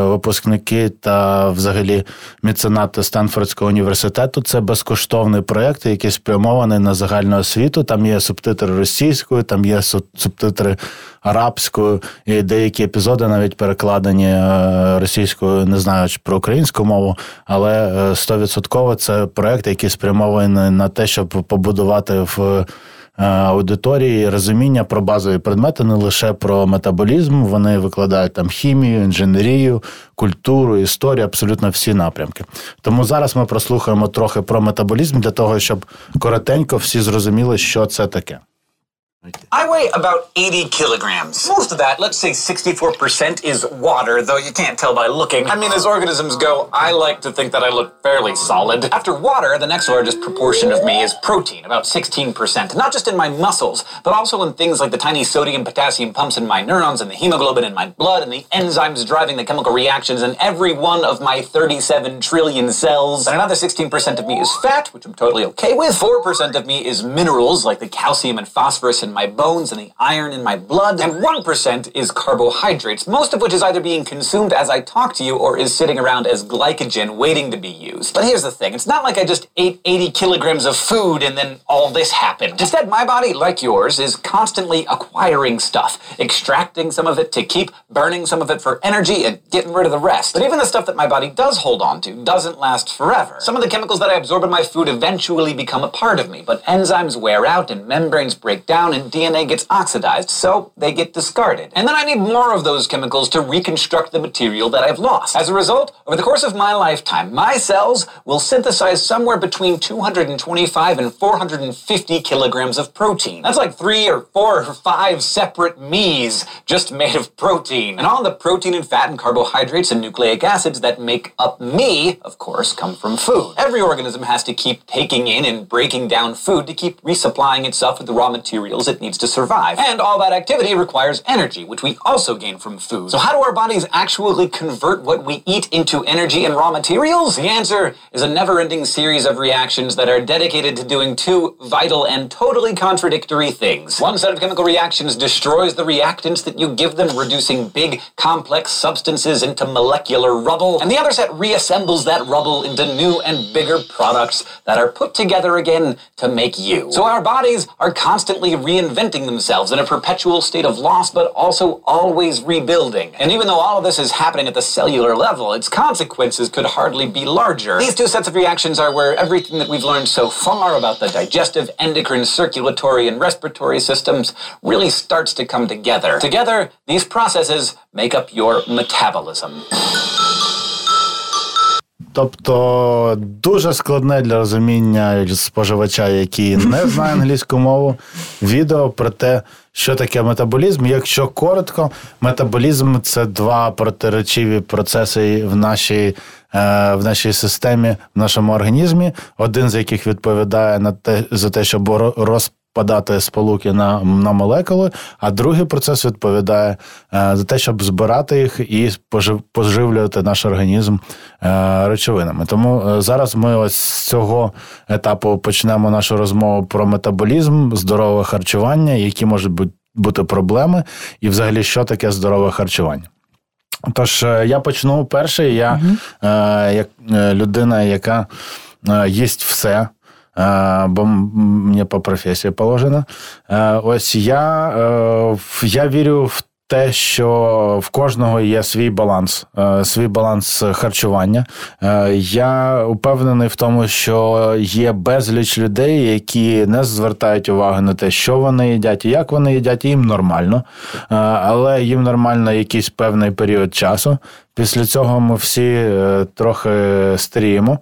випускники та взагалі меценати Станфорд Оксфордського університету. Це безкоштовний проєкт, який спрямований на загальну освіту. Там є субтитри російською, там є субтитри арабською, і деякі епізоди навіть перекладені е, російською, не знаю про українську мову, але е, стовідсотково це проєкт, який спрямований на те, щоб побудувати в. Е, аудиторії розуміння про базові предмети, не лише про метаболізм. Вони викладають там хімію, інженерію, культуру, історію, абсолютно всі напрямки. Тому зараз ми прослухаємо трохи про метаболізм для того, щоб коротенько всі зрозуміли, що це таке. I weigh about 80 kilograms. Most of that, let's say 64%, is water, though you can't tell by looking. I mean, as organisms go, I like to think that I look fairly solid. After water, the next largest proportion of me is protein, about 16%. Not just in my muscles, but also in things like the tiny sodium potassium pumps in my neurons, and the hemoglobin in my blood, and the enzymes driving the chemical reactions in every one of my 37 trillion cells. And another 16% of me is fat, which I'm totally okay with. 4% of me is minerals, like the calcium and phosphorus in my bones and the iron in my blood, and 1% is carbohydrates, most of which is either being consumed as I talk to you or is sitting around as glycogen waiting to be used. But here's the thing it's not like I just ate 80 kilograms of food and then all this happened. Instead, my body, like yours, is constantly acquiring stuff, extracting some of it to keep, burning some of it for energy, and getting rid of the rest. But even the stuff that my body does hold on to doesn't last forever. Some of the chemicals that I absorb in my food eventually become a part of me, but enzymes wear out and membranes break down and and DNA gets oxidized, so they get discarded. And then I need more of those chemicals to reconstruct the material that I've lost. As a result, over the course of my lifetime, my cells will synthesize somewhere between 225 and 450 kilograms of protein. That's like three or four or five separate me's just made of protein. And all the protein and fat and carbohydrates and nucleic acids that make up me, of course, come from food. Every organism has to keep taking in and breaking down food to keep resupplying itself with the raw materials it needs to survive. And all that activity requires energy, which we also gain from food. So how do our bodies actually convert what we eat into energy and raw materials? The answer is a never-ending series of reactions that are dedicated to doing two vital and totally contradictory things. One set of chemical reactions destroys the reactants that you give them, reducing big, complex substances into molecular rubble, and the other set reassembles that rubble into new and bigger products that are put together again to make you. So our bodies are constantly re reinventing themselves in a perpetual state of loss, but also always rebuilding. And even though all of this is happening at the cellular level, its consequences could hardly be larger. These two sets of reactions are where everything that we've learned so far about the digestive, endocrine, circulatory, and respiratory systems really starts to come together. Together, these processes make up your metabolism. Тобто дуже складне для розуміння споживача, який не знає англійську мову, відео про те, що таке метаболізм. Якщо коротко, метаболізм це два протиречиві процеси в нашій е, в нашій системі, в нашому організмі, один з яких відповідає на те за те, щоб роз Подати сполуки на на молекули, а другий процес відповідає е, за те, щоб збирати їх і пожив, поживлювати наш організм е, речовинами. Тому е, зараз ми ось з цього етапу почнемо нашу розмову про метаболізм, здорове харчування, які можуть бути, проблеми, і взагалі, що таке здорове харчування. Тож я почну перший. Я угу. як людина, яка їсть все. Бо мені по професії положено. Ось я, я вірю в те, що в кожного є свій баланс, е, свій баланс харчування. Е, я упевнений в тому, що є безліч людей, які не звертають увагу на те, що вони їдять і як вони їдять, їм нормально, е, але їм нормально якийсь певний період часу. Після цього ми всі трохи старіємо,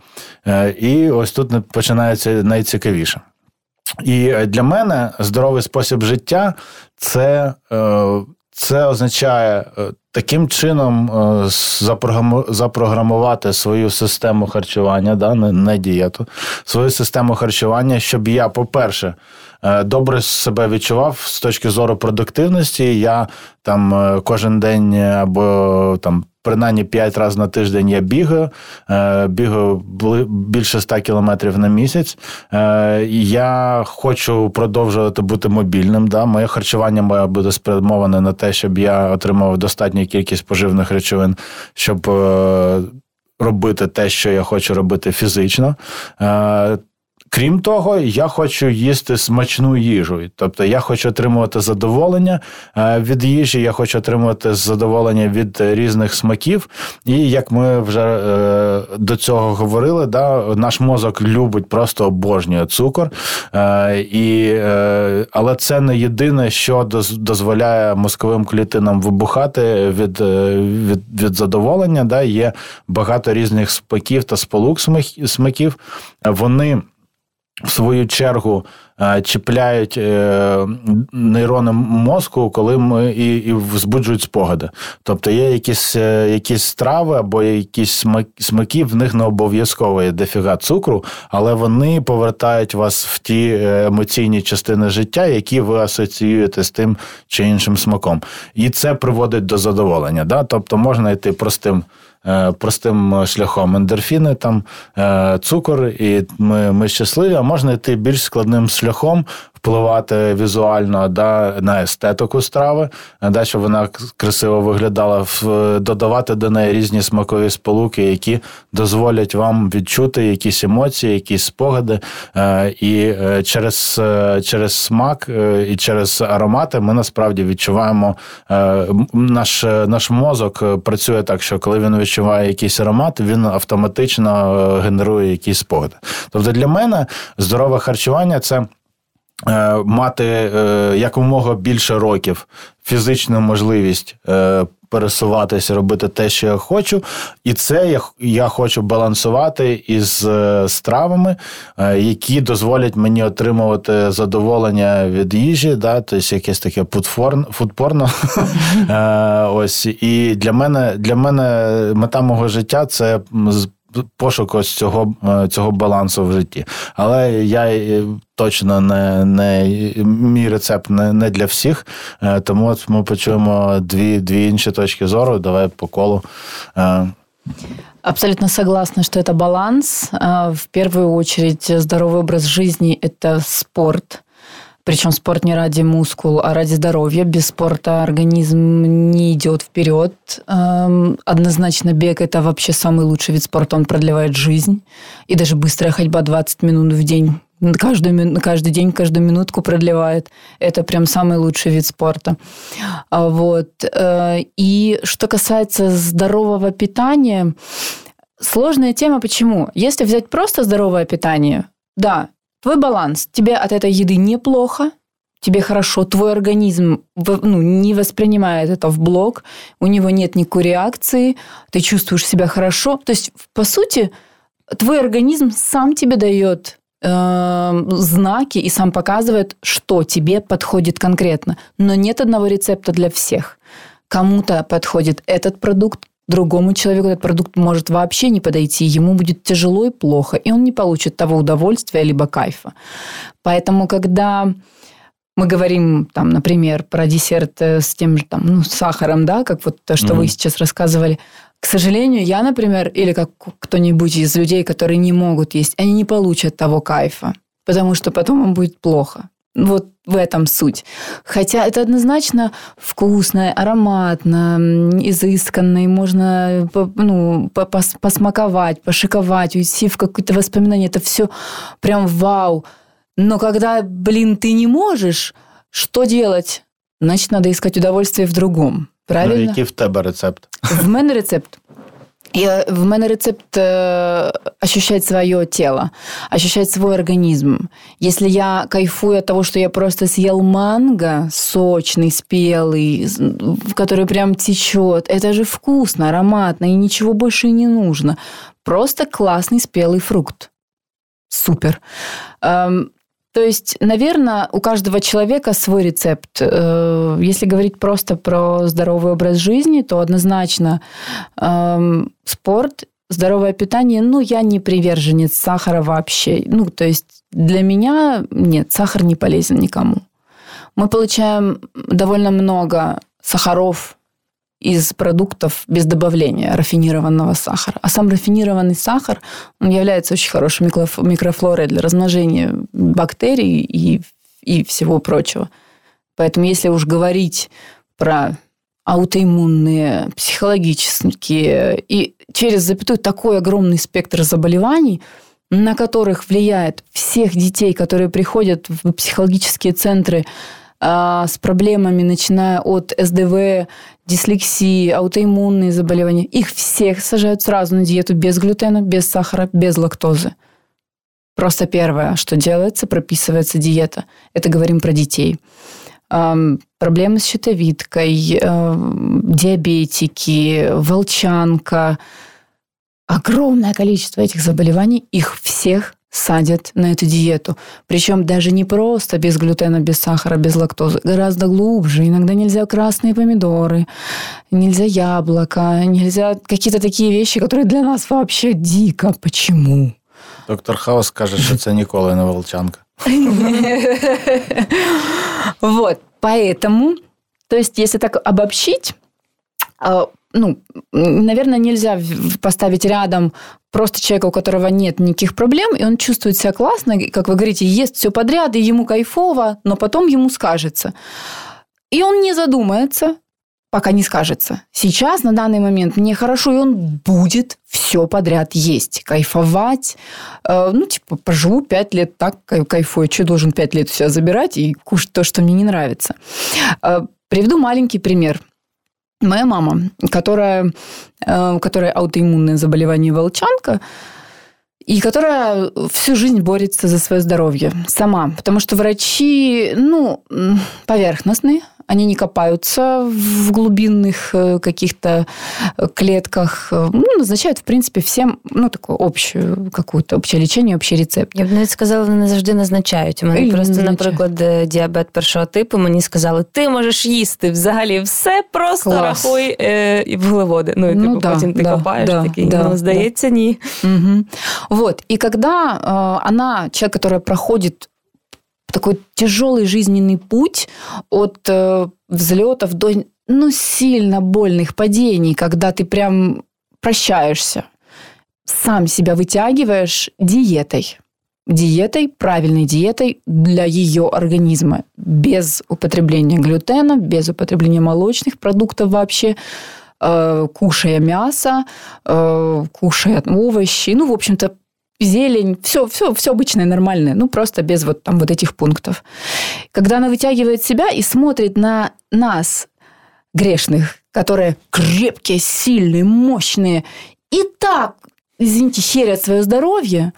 і ось тут починається найцікавіше. І для мене здоровий спосіб життя це це означає е, таким чином е, запрограмувати свою систему харчування, да, не дієту, свою систему харчування, щоб я, по-перше, е, добре себе відчував з точки зору продуктивності. Я там кожен день або там принаймні 5 разів на тиждень я бігаю, е, бігаю більше 100 кілометрів на місяць. Е, я хочу продовжувати бути мобільним. Да? Моє харчування має бути спрямоване на те, щоб я отримав достатню кількість поживних речовин, щоб е, робити те, що я хочу робити фізично. Крім того, я хочу їсти смачну їжу. Тобто я хочу отримувати задоволення е, від їжі, я хочу отримувати задоволення від різних смаків. І як ми вже е, до цього говорили, да, наш мозок любить просто обожнює цукор. Е, і, Але це не єдине, що дозволяє мозковим клітинам вибухати від від, від задоволення. Да, Є багато різних смаків та сполук смаків. Вони в свою чергу е, чіпляють е, нейрони мозку, коли ми і і збуджують спогади. Тобто є якісь е, якісь страви або якісь смаки, в них не обов'язково є дефіга цукру, але вони повертають вас в ті емоційні частини життя, які ви асоціюєте з тим чи іншим смаком. І це приводить до задоволення. Да? Тобто можна йти простим. Е, простим шляхом. Ендорфіни, там е, цукор, і ми ми щасливі, а можна йти більш складним шляхом, впливати візуально да, на естетику страви, да, щоб вона красиво виглядала, додавати до неї різні смакові сполуки, які дозволять вам відчути якісь емоції, якісь спогади. Е, і через через смак і через аромати ми насправді відчуваємо наш наш мозок працює так, що коли він відчуває якийсь аромат, він автоматично генерує якісь спогади. Тобто для мене здорове харчування це. Е, мати е, якомога більше років фізичну можливість е, пересуватися, робити те, що я хочу, і це я я хочу балансувати із стравами, які дозволять мені отримувати задоволення від їжі, да, тобто якесь таке фудпорно. Ось і для мене для мене мета мого життя це пошук ось цього цього балансу в житті. Але я точно не не мій рецепт не не для всіх. Е, тому от ми почуємо дві дві інші точки зору. Давай по колу. Е. Абсолютно согласна, что это баланс. Е, в первую очередь здоровый образ жизни – это спорт. Причем спорт не ради мускул, а ради здоровья. Без спорта организм не идет вперед. Эм, однозначно бег – это вообще самый лучший вид спорта. Он продлевает жизнь. И даже быстрая ходьба 20 минут в день каждую, каждый день, каждую минутку продлевает. Это прям самый лучший вид спорта. А вот. Э, и что касается здорового питания, сложная тема. Почему? Если взять просто здоровое питание, да, твой баланс, тебе от этой еды неплохо, тебе хорошо, твой организм ну, не воспринимает это в блок, у него нет никакой реакции, ты чувствуешь себя хорошо. То есть, по сути, твой организм сам тебе дает э, знаки и сам показывает, что тебе подходит конкретно. Но нет одного рецепта для всех. Кому-то подходит этот продукт, другому человеку этот продукт может вообще не подойти, ему будет тяжело и плохо, и он не получит того удовольствия либо кайфа. Поэтому, когда мы говорим, там, например, про десерт э, с тем же там, ну, сахаром, да, как вот то, что mm-hmm. вы сейчас рассказывали, к сожалению, я, например, или как кто-нибудь из людей, которые не могут есть, они не получат того кайфа, потому что потом им будет плохо. Вот в этом суть. Хотя это однозначно вкусно, ароматно, изысканно, и можно ну, посмаковать, пошиковать, уйти в какое-то воспоминание. Это все прям вау. Но когда, блин, ты не можешь, что делать? Значит, надо искать удовольствие в другом. Правильно? Ну, який в тебе рецепт? В мене рецепт. Я, в мене рецепт э, ощущать свое тело, ощущать свой организм. Если я кайфую от того, что я просто съел манго сочный, спелый, который прям течет, это же вкусно, ароматно, и ничего больше не нужно. Просто классный спелый фрукт. Супер. Эм, то есть, наверное, у каждого человека свой рецепт. Э, если говорить просто про здоровый образ жизни, то однозначно эм, спорт, здоровое питание. Ну, я не приверженец сахара вообще. Ну, то есть для меня нет, сахар не полезен никому. Мы получаем довольно много сахаров из продуктов без добавления рафинированного сахара. А сам рафинированный сахар, он является очень хорошей микрофлорой для размножения бактерий и, и всего прочего. Поэтому если уж говорить про аутоиммунные, психологические и через запятую такой огромный спектр заболеваний, на которых влияет всех детей, которые приходят в психологические центры с проблемами, начиная от СДВ, дислексии, аутоиммунные заболевания. Их всех сажают сразу на диету без глютена, без сахара, без лактозы. Просто первое, что делается, прописывается диета. Это говорим про детей. Проблемы с щитовидкой, э, диабетики, волчанка. Огромное количество этих заболеваний, их всех садят на эту диету. Причем даже не просто без глютена, без сахара, без лактозы, гораздо глубже. Иногда нельзя красные помидоры, нельзя яблоко, нельзя какие-то такие вещи, которые для нас вообще дико. Почему? Доктор Хаус скажет, что это ніколи не волчанка. Вот, поэтому, то есть, если так обобщить, а, ну, наверное, нельзя поставить рядом просто человека, у которого нет никаких проблем, и он чувствует себя классно, как вы говорите, ест все подряд, и ему кайфово, но потом ему скажется. И он не задумается, пока не скажется. Сейчас, на данный момент, мне хорошо, и он будет все подряд есть, кайфовать. Э, ну, типа, поживу пять лет так, кайфую. Что должен пять лет себя забирать и кушать то, что мне не нравится? Э, приведу маленький пример. Моя мама, которая, э, которая аутоиммунное заболевание волчанка, и которая всю жизнь борется за свое здоровье сама. Потому что врачи, ну, поверхностные, они не копаются в глубинных э, каких-то э, клетках. Ну, назначают, в принципе, всем ну, такое общую какую-то обще лічення, общий рецепт. Я б навіть сказала, не завжди назначають. У мене і просто, наприклад, діабет першого типу, мені сказали, ти можеш їсти взагалі все, просто Клас. рахуй е, вуглеводи. Ну, і ну, типу, да, потім ти да, копаєш, да, такий, да, ну, здається, да. ні. Угу. Вот. И когда э, она, человек, который проходит такой тяжелый жизненный путь от э, взлетов до ну, сильно больных падений, когда ты прям прощаешься, сам себя вытягиваешь диетой. Диетой, правильной диетой для ее организма. Без употребления глютена, без употребления молочных продуктов вообще, э, кушая мясо, э, кушая овощи. Ну, в общем-то, зелень, все, все, все обычное, нормальное, ну просто без вот там вот этих пунктов. Когда она вытягивает себя и смотрит на нас, грешных, которые крепкие, сильные, мощные, и так, извините, щерят свое здоровье,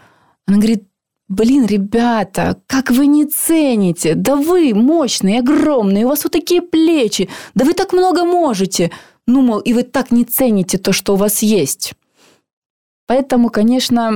она говорит, блин, ребята, как вы не цените? Да вы мощные, огромные, у вас вот такие плечи, да вы так много можете. Ну, мол, и вы так не цените то, что у вас есть. Поэтому, конечно,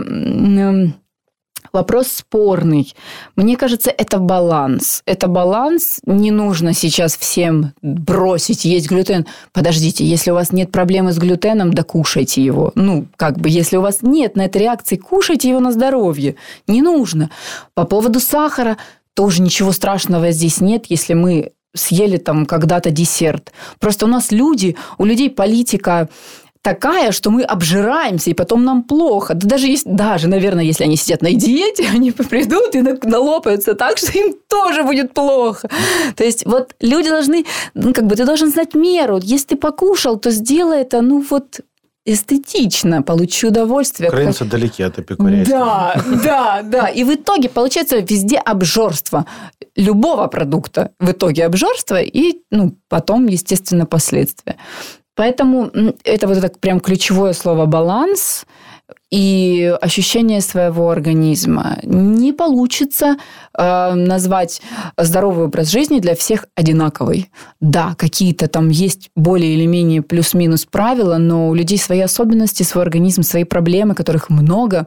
Вопрос спорный. Мне кажется, это баланс. Это баланс. Не нужно сейчас всем бросить есть глютен. Подождите, если у вас нет проблемы с глютеном, да кушайте его. Ну, как бы, если у вас нет на этой реакции, кушайте его на здоровье. Не нужно. По поводу сахара тоже ничего страшного здесь нет, если мы съели там когда-то десерт. Просто у нас люди, у людей политика такая, что мы обжираемся, и потом нам плохо. Да даже, есть, даже наверное, если они сидят на диете, они придут и налопаются так, что им тоже будет плохо. То есть вот люди должны, ну, как бы ты должен знать меру. Если ты покушал, то сделай это, ну вот эстетично, получи удовольствие. Украинцы как... далеки от эпикурейства. Да, да, да. И в итоге получается везде обжорство любого продукта. В итоге обжорство и ну, потом, естественно, последствия. Поэтому это вот это прям ключевое слово «баланс», и ощущение своего организма. Не получится э, назвать здоровый образ жизни для всех одинаковый. Да, какие-то там есть более или менее плюс-минус правила, но у людей свои особенности, свой организм, свои проблемы, которых много,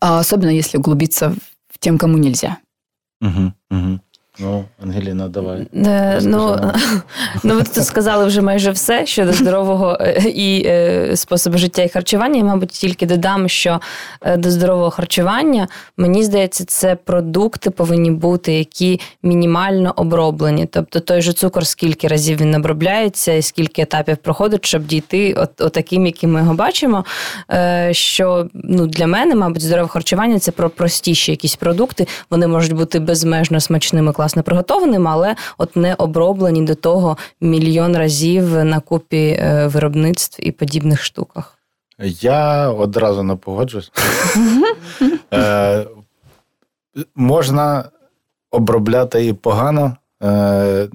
а особенно если углубиться в тем, кому нельзя. Угу, угу. Ну, Ангеліна, давай. Е, ну, ну, ви тут сказали вже майже все щодо здорового е, і е, способу життя і харчування. Я, мабуть, тільки додам, що е, до здорового харчування, мені здається, це продукти повинні бути, які мінімально оброблені. Тобто той же цукор, скільки разів він обробляється, і скільки етапів проходить, щоб дійти от, отаким, яким ми його бачимо. Е, що ну, для мене, мабуть, здорове харчування це про простіші якісь продукти. Вони можуть бути безмежно смачними класно приготованим, але от не оброблені до того мільйон разів на купі е, виробництв і подібних штуках. Я одразу не погоджуюсь. Е, можна обробляти і погано. Е,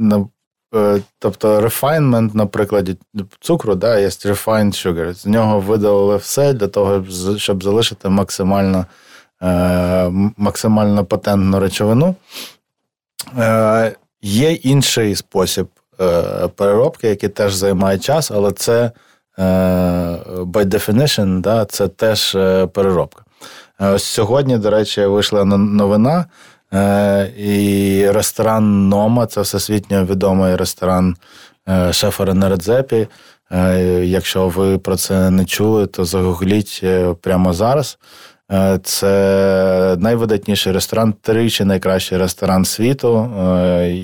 тобто refinement, на прикладі цукру, да, є refined sugar. З нього видалили все для того, щоб залишити максимально максимально патентну речовину. Е, Є інший спосіб е, переробки, який теж займає час, але це е, by definition, да, це теж переробка. Ось сьогодні, до речі, вийшла новина, і ресторан Нома це всесвітньо відомий ресторан шефера на Редзепі. Якщо ви про це не чули, то загугліть прямо зараз. Е, це найвидатніший ресторан, тричі найкращий ресторан світу. Е,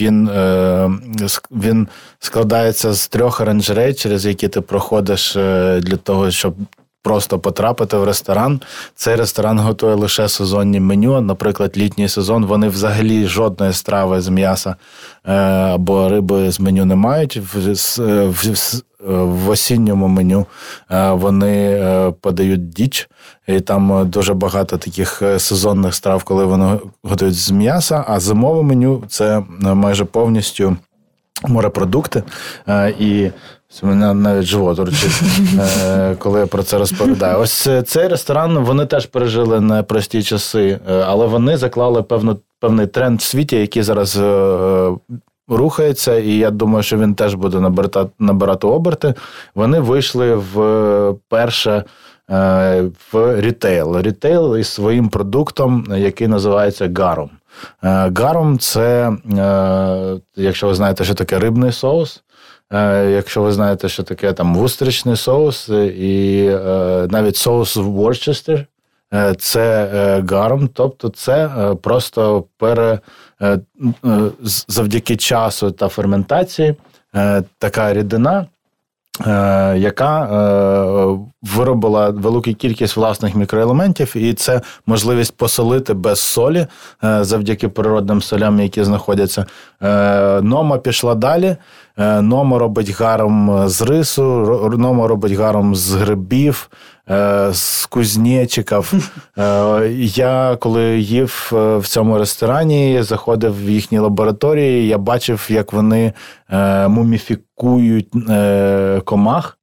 він е, він складається з трьох оранжерей, через які ти проходиш для того, щоб просто потрапити в ресторан. Цей ресторан готує лише сезонні меню. Наприклад, літній сезон вони взагалі жодної страви з м'яса або риби з меню не мають. В, осінньому меню вони подають діч. І там е, дуже багато таких е, сезонних страв, коли вони готують з м'яса. А зимове меню це е, майже повністю морепродукти. І мене навіть живот урчить, коли я про це розповідаю. Ось цей ресторан вони теж пережили непрості часи, але вони заклали певну, певний тренд в світі, який зараз. Рухається, і я думаю, що він теж буде набирати набирати оберти. Вони вийшли в перше Е, в рітейл. Рітейл із своїм продуктом, який називається гаром. Е, гаром це, е, якщо ви знаєте, що таке рибний соус. Якщо ви знаєте, що таке там вустричний соус, і навіть соус Ворчестер, це гаром, тобто це просто пере завдяки часу та ферментації така рідина. Е, яка е, виробила велику кількість власних мікроелементів, і це можливість посолити без солі е, завдяки природним солям, які знаходяться. Нома пішла далі. Нома робить гаром з рису, нома робить гаром з грибів, з кузнечиків. Я коли їв в цьому ресторані, заходив в їхні лабораторії, я бачив, як вони муміфікують комах.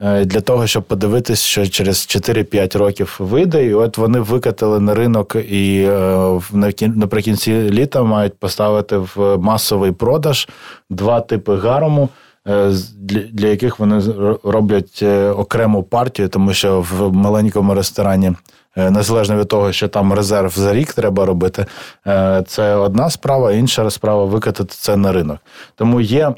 е, для того, щоб подивитись, що через 4-5 років вийде. І от вони викатили на ринок і е, наприкінці літа мають поставити в масовий продаж два типи гарому. Е, Для, яких вони роблять е, окрему партію, тому що в маленькому ресторані, е, незалежно від того, що там резерв за рік треба робити, це одна справа, інша справа викатати це на ринок. Тому є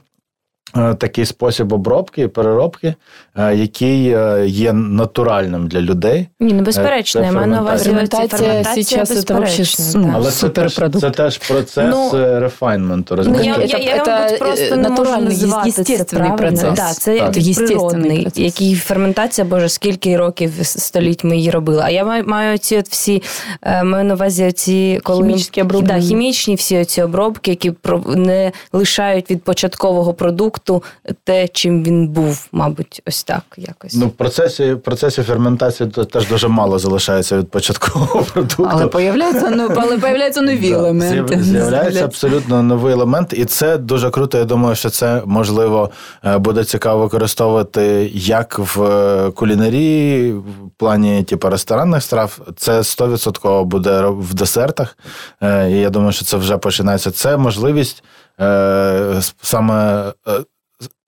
такий спосіб обробки і переробки, е, який е, є натуральним для людей. Ні, ну безперечно, я маю на увазі ферментація. сейчас это вообще ну. Але це теж, це теж процес Ну, е, рефайнменту. Ну, розумієте? я, я, я, це- мабуть, просто е, не можу це естественний правильно. процес. Да, це Так. Естественний природний, процес. який ферментація, боже, скільки років століть ми її робили. А я маю, маю ці от всі, е, маю на увазі ці коли Хімічні обробки. Да, хімічні всі ці обробки, які про- не лишають від початкового продукту те, чим він був, мабуть, ось так якось. Ну, в процесі, в процесі ферментації то- теж дуже мало залишається від початкового продукту. Але появляються, ну, але появляються нові Да, елементи. з'яв- З'являється абсолютно новий елемент, і це дуже круто. Я думаю, що це можливо е, буде цікаво використовувати як в е, кулінарії, в плані типу, ресторанних страв. Це 100% буде в десертах. Е, І я думаю, що це вже починається. Це можливість е, саме. е,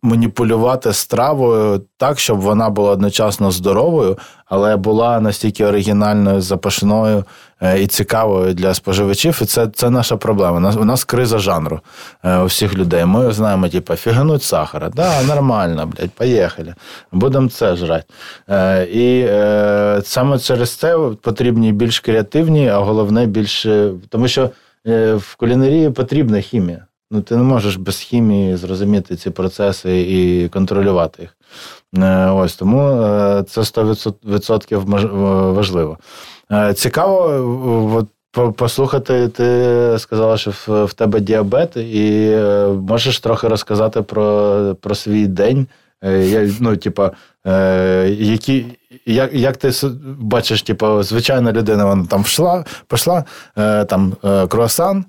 Маніпулювати стравою так, щоб вона була одночасно здоровою, але була настільки оригінальною, запашною е, і цікавою для споживачів. І це, це наша проблема. У нас, у нас криза жанру е, у всіх людей. Ми знаємо, типу, фігануть сахара. Да, нормально, блядь, поїхали. Будемо це жрати. Е, І е, саме через це потрібні більш креативні, а головне більш. Тому що в кулінарії потрібна хімія. Ну, ти не можеш без хімії зрозуміти ці процеси і контролювати їх. Е, Ось тому е, це 100% важливо. Е, Цікаво, е, от, послухати, ти сказала, що в, тебе діабет, і можеш трохи розказати про, про свій день. Я, ну, типа, які, як, як ти бачиш, типу, звичайна людина, вона там йшла, пішла, там круасан.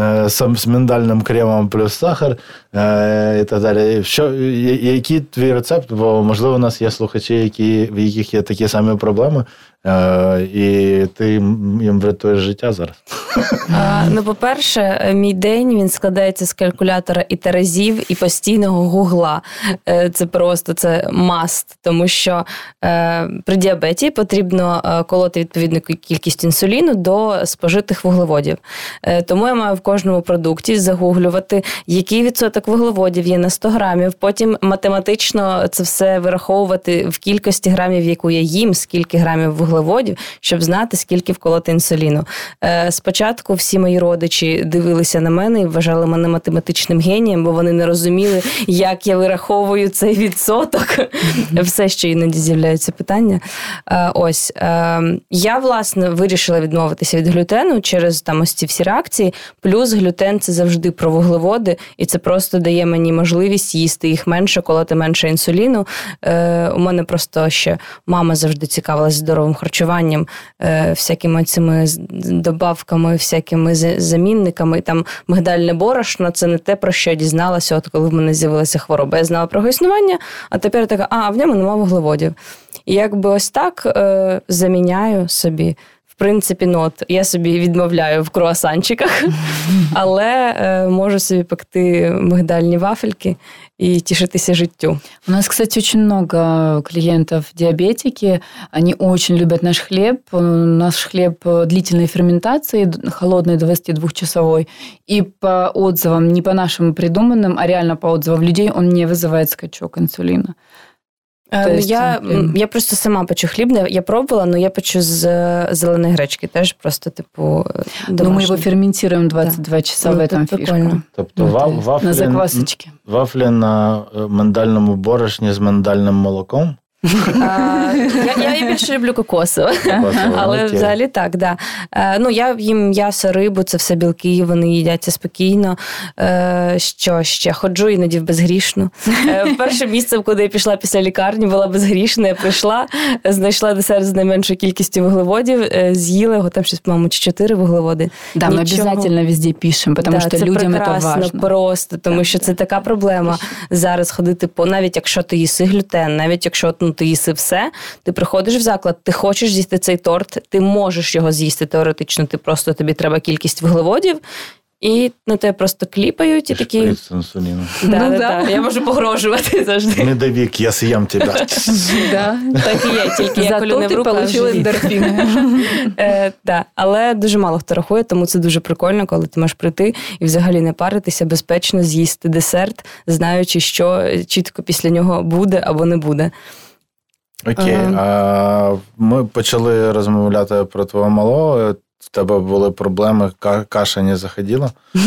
Е, З миндальним кремом плюс сахар е, і так далі. Що, який твій рецепт? Бо, можливо, у нас є слухачі, які, в яких є такі самі проблеми, і ти їм врятуєш життя зараз. А, ну, по-перше, е, мій день він складається з калькулятора і терезів, і постійного гугла. Е, Це просто це маст, тому що е, при діабеті потрібно е, колоти відповідну кількість інсуліну до спожитих вуглеводів. Е, Тому я маю в кожному продукті загуглювати, який відсоток вуглеводів є на 100 грамів. Потім математично це все вираховувати в кількості грамів, яку я їм, скільки грамів вуглеводів, щоб знати, скільки вколоти інсуліну. Е, Спочатку всі мої родичі дивилися на мене і вважали мене математичним генієм, бо вони не розуміли, як я вираховую цей відсоток. Все ще іноді з'являються питання. Е, Ось е, я власне вирішила відмовитися від глютену через там ось ці всі реакції. Плюс глютен це завжди про вуглеводи, і це просто дає мені можливість їсти їх менше, колоти менше інсуліну. У мене просто ще мама завжди цікавилась здоровим харчуванням, е, всякими цими добавками, всякими замінниками. Там мигдальне борошно це не те, про що я дізналася, от коли в мене з'явилася хвороба. Я знала про його існування, а тепер така, а в ньому нема вуглеводів. І якби ось так е, заміняю собі. В принципі, ну от я собі відмовляю в круасанчиках, але е, можу собі пекти мигдальні вафельки і тішитися життю. У нас, кстати, очень много клиентов диабетики. Они очень любят наш хлеб. Э, Наш хлеб э, длительной ферментации, д- холодный 22-часовой. И по отзывам, не по нашим придуманным, а реально по отзывам людей, он не вызывает скачок инсулина. Е, То ну, есть, я, блін. м, я просто сама печу хліб, не- я пробувала, але я печу з е, зеленої гречки, теж просто, типу, е, Но мы домашнє. его ферментируем 22 часа Ну, в это этом фишка. прикольно. Тобто Ну, ва- то есть вафлі, на заквасочке. вафлі на е, миндальному борошні з миндальним молоком. Я я більше люблю. Кокосове, Але взагалі так, да. Е, Ну, я їм м'ясо, рибу, це все білки, вони їдяться спокійно. Е, Що ще? Ходжу іноді в безгрішну. Е, Перше місце, куди я пішла після лікарні, була безгрішна. Я прийшла, знайшла десерт з найменшою кількістю вуглеводів, з'їла його, там щось, по-моєму, чи чотири вуглеводи. Да, мы Нічого. обязательно везде пишем, потому Да, что це людям прекрасно, важно. просто, тому Так, що так. це така проблема зараз ходити по навіть якщо ти їси глютен, навіть якщо ну, ти їси все, ти приходиш в заклад, ти хочеш з'їсти цей торт, ти можеш його з'їсти теоретично. Ти просто тобі треба кількість вуглеводів, і на тебе просто кліпають і такі. Шприц інсуліну. Да, Ну, да, да. да. Я можу погрожувати завжди. Медовик, я съем тебя. Да. Так і є, тільки я колю Зато не в ты руках. получил живіт. эндорфины. Е, да. Але дуже мало хто рахує, тому це дуже прикольно, коли ти можеш прийти і взагалі не паритися, безпечно з'їсти десерт, знаючи, що чітко після нього буде або не буде. Окей. Ага. А, ми почали розмовляти про твого малого. В тебе були проблеми, ка- каша не заходила.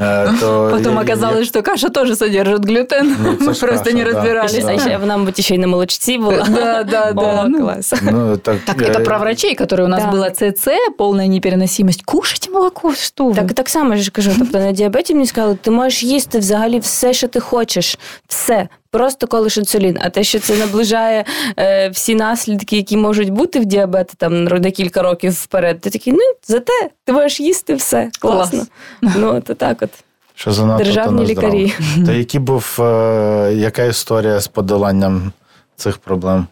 Е, то Потом я- оказалось, что каша тоже содержит глютен. Ну, це Мы ж просто каша, не да. разбирались. А ще вона, мабуть, ще й на молочці була. Да, да, да. О, Ну, клас. Ну, так, Так е, это про врачей, которые у нас Да. было ЦЦ, полная непереносимость. Кушайте молоко, что вы. Так, так само ж кажу, тобто на діабеті мені сказали, ти можеш їсти взагалі все, що ти хочеш. Все. Просто колиш інсулін. А те, що це наближає е, всі наслідки, які можуть бути в діабеті там на кілька років вперед, ти такий, ну зате ти можеш їсти все. Класно. Ну, то так от. що занадто Державні то нездорово. лікарі. То які був, е, яка історія з подоланням цих проблем?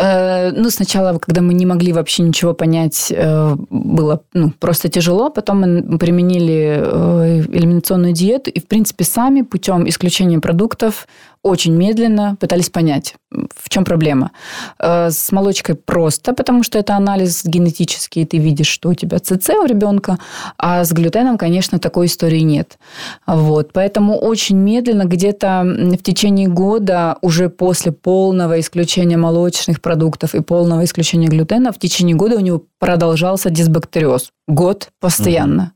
Э, Ну, сначала, когда мы не могли вообще ничего понять, э, было ну, просто тяжело. Потом мы применили э, элиминационную диету и, в принципе, сами путем исключения продуктов очень медленно пытались понять, в чем проблема. Э, С молочкой просто, потому что это анализ генетический, и ты видишь, что у тебя ЦЦ у ребенка, а с глютеном, конечно, такой истории нет. Вот, поэтому очень медленно, где-то в течение года, уже после полного исключения молочных продуктов и полного исключения глютена, в течение года у него продолжался дисбактериоз. Год постоянно.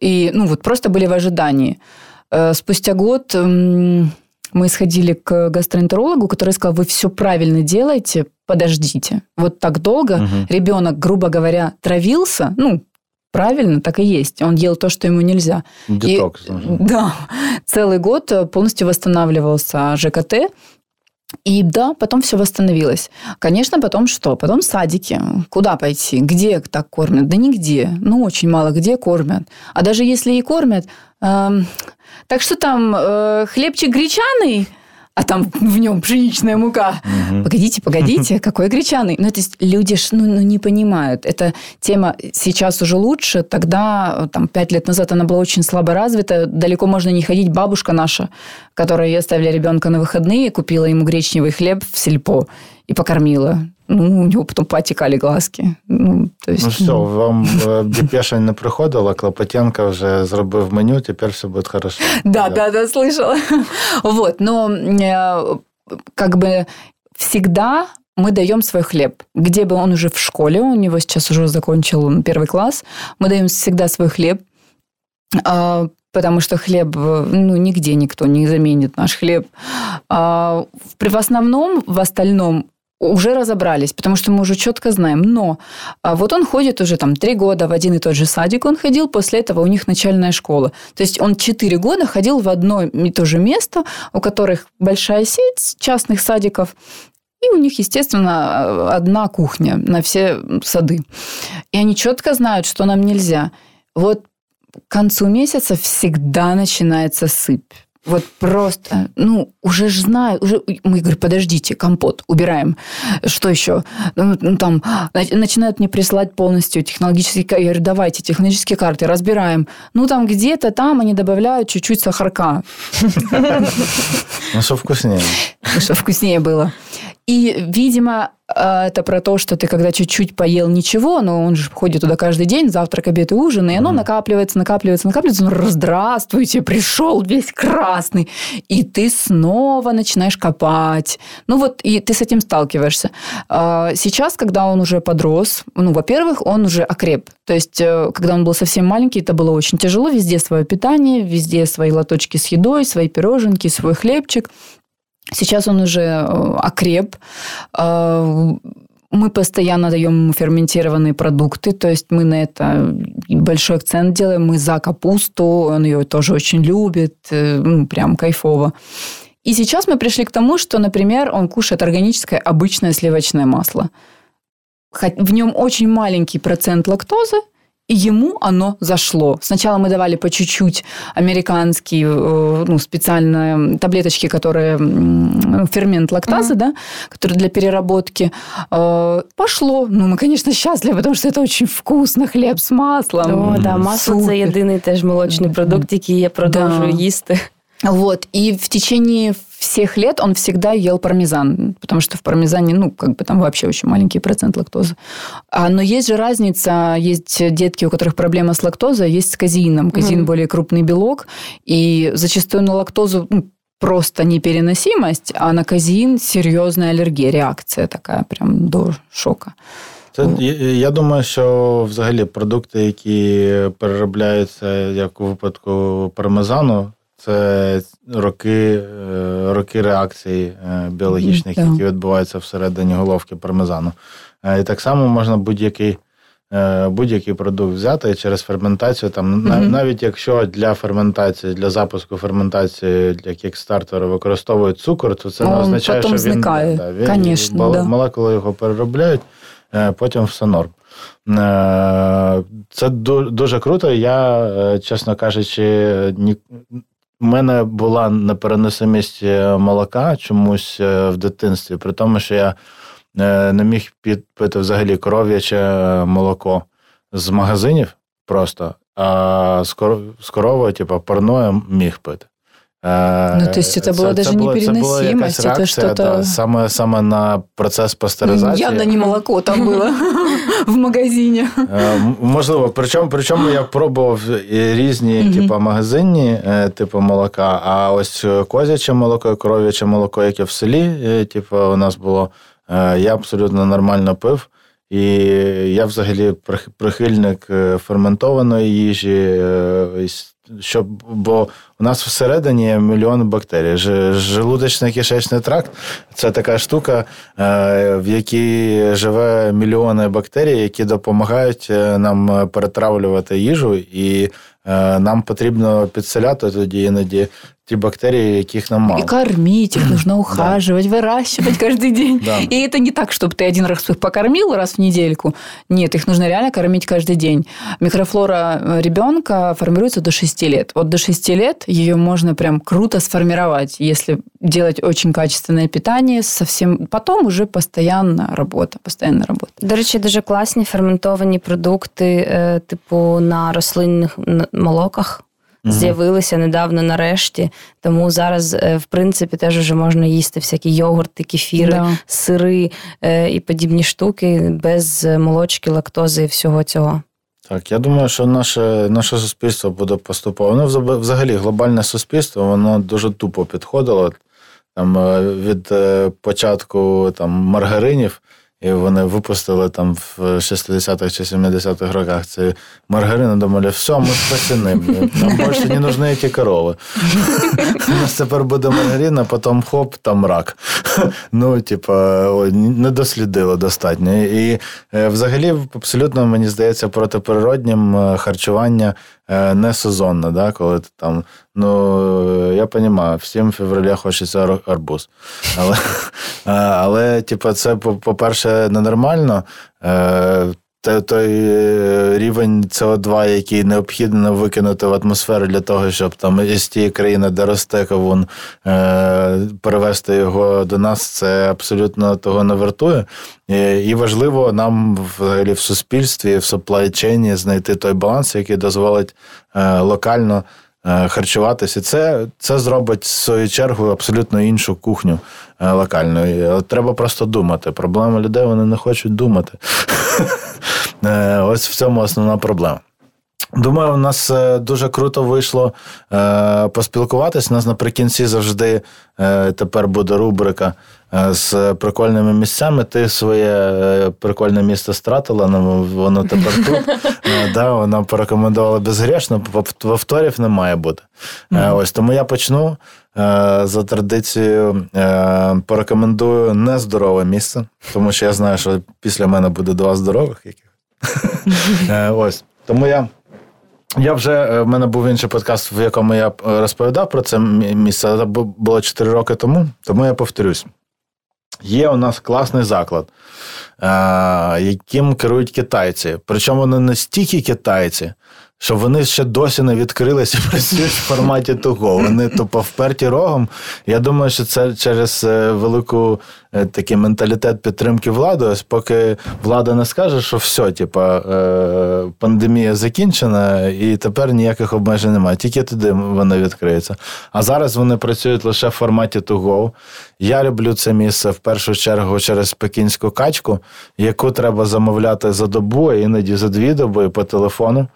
И, ну, вот просто были в ожидании. Э, Спустя год мы сходили к гастроэнтерологу, который сказал, вы все правильно делаете, подождите. Вот так долго Мгм. ребенок, грубо говоря, травился, ну, правильно, так и есть. Он ел то, что ему нельзя. Детокс. И, да, целый год э, полностью восстанавливался ЖКТ. И да, потом все восстановилось. Конечно, потом что? Потом садики. Куда пойти? Где так кормят? Да нигде. Ну, очень мало где кормят. А даже если и кормят, эм, так что там э, хлебчик гречаный, а там в нем пшеничная мука. Мгм. Погодите, погодите, какой гречаный? Ну, то есть люди ж ну, ну, не понимают. Эта тема сейчас уже лучше. Тогда, э, там, пять лет назад она была очень слабо развита. Далеко можно не ходить. Бабушка наша, которая оставили ребенка на выходные, купила ему гречневый хлеб в сельпо и покормила. Ну, у него потом потекали глазки. Ну, то есть, Ну все, вам е, депеша не приходила, Клопотенко вже зробив меню, тепер все буде хорошо. Да, да, да, слышала. Вот, но э, как бы всегда мы даем свой хлеб. Где бы он уже в школе, у него сейчас уже закончил он первый класс, мы даем всегда свой хлеб, а, потому что хлеб, э, ну, нигде никто не заменит наш хлеб. А, в основном, в остальном уже разобрались, потому что мы уже четко знаем. Но а, вот он ходит уже там три года в один и тот же садик он ходил, после этого у них начальная школа. То есть он четыре года ходил в одно и то же место, у которых большая сеть частных садиков, и у них, естественно, одна кухня на все сады. И они четко знают, что нам нельзя. Вот к концу месяца всегда начинается сыпь. Вот просто, ну, уже ж знаю, уже мы говорим, подождите, компот, убираем. Что еще? Ну, ну, там на- начинают мне присылать полностью технологические. Я говорю, давайте, технологические карты, разбираем. Ну, там где-то там они добавляют чуть-чуть сахарка, Ну що вкусніше. чтобы вкуснее было. И, видимо, э, это про то, что ты когда чуть-чуть поел ничего, но он же ходит туда каждый день, завтрак, обед и ужин, и оно Мгм. накапливается, накапливается, накапливается. Ну, здравствуйте, пришел весь красный. И ты снова начинаешь копать. Ну вот, и ты с этим сталкиваешься. А Сейчас, когда он уже подрос, ну, во-первых, он уже окреп. То есть, э, когда он был совсем маленький, это было очень тяжело. Везде свое питание, везде свои лоточки с едой, свои пироженки, свой хлебчик. Сейчас он уже э, окреп. Э, мы постоянно даем ему ферментированные продукты, то есть мы на это большой акцент делаем. Мы за капусту, он ее тоже очень любит, э, ну, прям кайфово. И сейчас мы пришли к тому, что, например, он кушает органическое обычное сливочное масло. В нем очень маленький процент лактозы, и ему оно зашло. Сначала мы давали по чуть-чуть американские, э, ну, специальные таблеточки, которые ну, фермент лактазы, mm-hmm. да, которые для переработки. Э, пошло. Ну, мы, конечно, счастливы, потому что это очень вкусно, хлеб з маслом. О, да, масло Супер. це єдиний теж молочний продукт, який я продовжую да. їсти. Вот. И в течение всех лет он всегда ел пармезан, потому что в пармезане, ну, как бы там вообще очень маленький процент лактозы. А, но есть же разница, есть детки, у которых проблема с лактозой, есть с казеином. Казеин mm более крупный белок, и зачастую на лактозу ну, просто непереносимость, а на казеин серьезная аллергия, реакция такая прям до шока. Це я думаю, що взагалі продукти, які переробляються, як у випадку пармезану, це роки е, роки реакції е, біологічних, mm, які відбуваються всередині головки пармезану. Е, і так само можна будь-який будь-який продукт взяти і через ферментацію. Там mm-hmm. навіть якщо для ферментації, для запуску ферментації для кікстартера використовують цукор, то це не означає, що він, да, він Конечно, да. молекули його переробляють, потім все норм. Це дуже круто. Я, чесно кажучи, у мене була непереносимість е, молока чомусь е, в дитинстві, при тому, що я е, не міг підпити взагалі коров'яче молоко з магазинів просто, а з корови, типу, парною міг пити. Ну, то есть это была даже непереносимость, это, это что-то... Да, саме, саме на процес пастеризації. Явно не молоко там було в магазині. Можливо, причому причому я пробував різні типу, магазинні типу молока, а ось козяче молоко, коров'яче молоко, яке в селі, типу, у нас було, я абсолютно нормально пив. І я взагалі прихильник ферментованої їжі, щоб, бо у нас всередині мільйон бактерій. Желудочно кишечний тракт це така штука, е, в якій живе мільйони бактерій, які допомагають е, нам перетравлювати їжу, і е, нам потрібно підселяти тоді іноді ті бактерии, яких нам мало. И кормить их нужно ухаживать, выращивать каждый день. И это не так, чтобы ты один раз их покормил раз в недельку. Нет, их нужно реально кормить каждый день. Микрофлора э, ребенка формируется до 6 лет. Вот до 6 лет ее можно прям круто сформировать, если делать очень качественное питание, совсем потом уже постоянно работа, постоянна робота. До речі, дуже класні ферментовані продукти, типу на рослинних молоках. Угу. З'явилися недавно нарешті, тому зараз, е, в принципі, теж вже можна їсти всякі йогурти, кефіри, да. сири е, і подібні штуки без молочки, лактози і всього цього. Так, я думаю, що наше наше суспільство буде поступово. Ну, взагалі, глобальне суспільство, воно дуже тупо підходило. Там е, від початку там маргаринів і вони випустили там в 60-х чи 70-х роках цей маргарин, думали, все, ми спасені. Нам більше не нужны ті корови. У нас тепер буде маргарин, а потім хоп, там рак. Ну, типа, не дослідило достатньо. І е, взагалі, абсолютно, мені здається, протиприроднім е, харчування не сезонно, да, коли ти там. Ну, я розумію, всім в февраля хочеться арбуз. Але, але типу, це, по-перше, ненормально. Е, той е, рівень СО2, який необхідно викинути в атмосферу для того, щоб там із тієї країни, де росте кавун, перевести його до нас, це абсолютно того не вартує. І важливо нам взагалі в суспільстві, в supply знайти той баланс, який дозволить е, локально е, харчуватися. Це це зробить в свою чергу абсолютно іншу кухню е, локальну. Треба просто думати. Проблема людей вони не хочуть думати. Ось в цьому основна проблема. Думаю, у нас дуже круто вийшло поспілкуватись. У нас наприкінці завжди тепер буде рубрика Е, з прикольними місцями. Ти своє е, прикольне місто стратила, ну, воно тепер тут. Е, да, Вона порекомендувала безгрішно, повторів не має бути. Ось Тому я почну. за традицією е, порекомендую нездорове місце, тому що я знаю, що після мене буде два здорових яких. Е, ось. Тому я. Я вже в мене був інший подкаст, в якому я розповідав про це місце. Це було 4 роки тому, тому я повторюсь. Є у нас класний заклад, яким керують китайці. Причому вони не стільки китайці, що вони ще досі не відкрилися працюють в форматі того. Вони тупо вперті рогом. Я думаю, що це через е, велику е, такий менталітет підтримки влади. Ось поки влада не скаже, що все, типа е, пандемія закінчена, і тепер ніяких обмежень немає. Тільки туди вони відкриються. А зараз вони працюють лише в форматі того. Я люблю це місце в першу чергу через пекінську качку, яку треба замовляти за добу, а іноді за дві доби по телефону.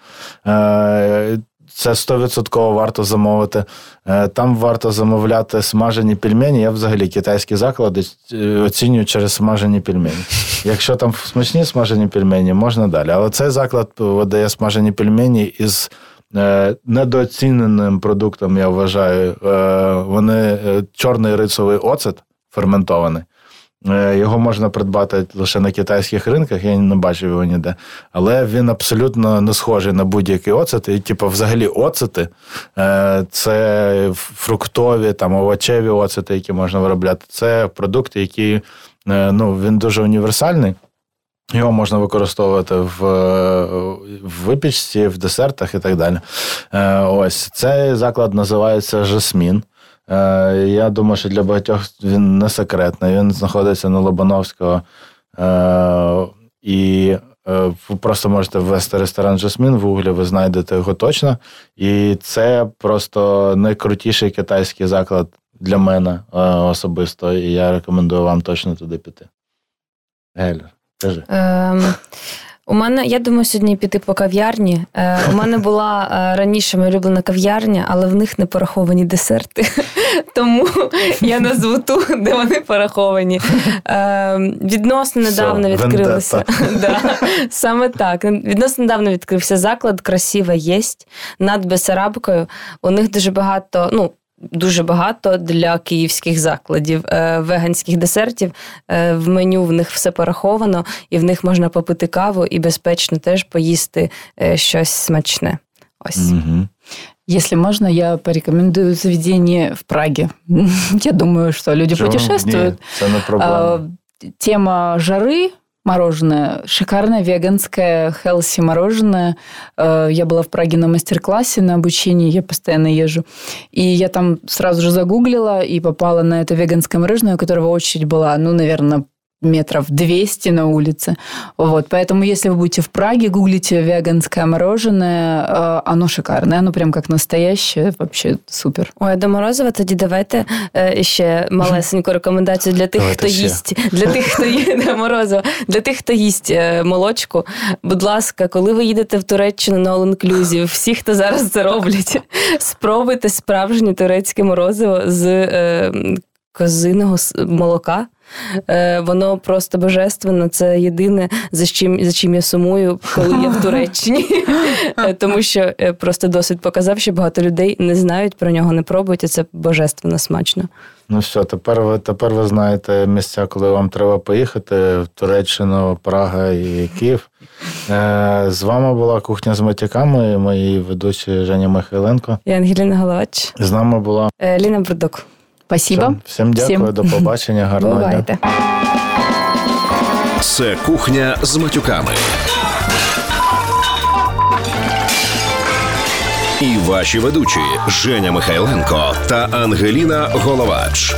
Е, це 100% варто замовити. Е, там варто замовляти смажені пельмені. Я взагалі китайські заклади е, оцінюю через смажені пельмені. Якщо там смачні смажені пельмені, можна далі. Але цей заклад видає смажені пельмені із недооціненим продуктом, я вважаю. Вони чорний рисовий оцет ферментований. Е, його можна придбати лише на китайських ринках, я не бачив його ніде. Але він абсолютно не схожий на будь-який оцет. І, типу, взагалі, оцети е, це фруктові, там, овочеві оцети, які можна виробляти. Це продукти, які е, ну, він дуже універсальний. Його можна використовувати в в випічці, в десертах і так далі. Ось цей заклад називається Жасмін. Е, я думаю, що для багатьох він не секретний. Він знаходиться на Лобановського. Е, і е, ви просто можете ввести ресторан Жасмін в Гуглі, ви знайдете його точно. І це просто найкрутіший китайський заклад для мене особисто. І я рекомендую вам точно туди піти. Гелер, кажи. У мене, я думаю, сьогодні піти по кав'ярні. Е, У мене була е, раніше моя улюблена кав'ярня, але в них не пораховані десерти. Тому я назву ту, де вони пораховані. Е, Відносно недавно відкрилися. да, Саме так. Відносно недавно відкрився заклад, красива єсть над Бесарабкою. У них дуже багато. ну, дуже багато для київських закладів е, веганських десертів. Е, в меню в них все пораховано, і в них можна попити каву і безпечно теж поїсти е, щось смачне. Ось. Угу. Если можно, я порекомендую заведение в Праге. Я думаю, что люди Чего? путешествуют. Нет, Тема жары мороженое. Шикарное веганское хелси мороженое. Э, я была в Праге на мастер-классе на обучении, я постоянно езжу. И я там сразу же загуглила и попала на это веганское мороженое, у которого очередь была, ну, наверное, метров 200 на улице. Вот. Поэтому, если вы будете в Праге, гуглите веганское мороженое. Э, оно шикарное, оно прям как настоящее. Вообще супер. Ой, до морозива тоді давайте е, ще малесеньку рекомендацію для тих, давайте хто ще. їсть. Для тих, хто їде морозиво, для тих, хто їсть е, молочку. Будь ласка, коли ви їдете в Туреччину на All-Inclusive, всі, хто зараз це роблять, спробуйте справжнє турецьке морозиво з е, козиного молока. Е, воно просто божественно. Це єдине, за чим за чим я сумую, коли я в Туреччині. Е, тому що е, просто досвід показав, що багато людей не знають про нього, не пробують, і це божественно смачно. Ну що, тепер ви тепер ви знаєте місця, коли вам треба поїхати в Туреччину, Прага і Київ. З вами була кухня з матяками, мої ведучі Женя Михайленко. І Ангеліна Головач. З нами була Ліна Брудок. Спасибо. Всім дякую, Всім. до побачення. Гарного Бувайте. дня. Це кухня з матюками. І ваші ведучі Женя Михайленко та Ангеліна Головач.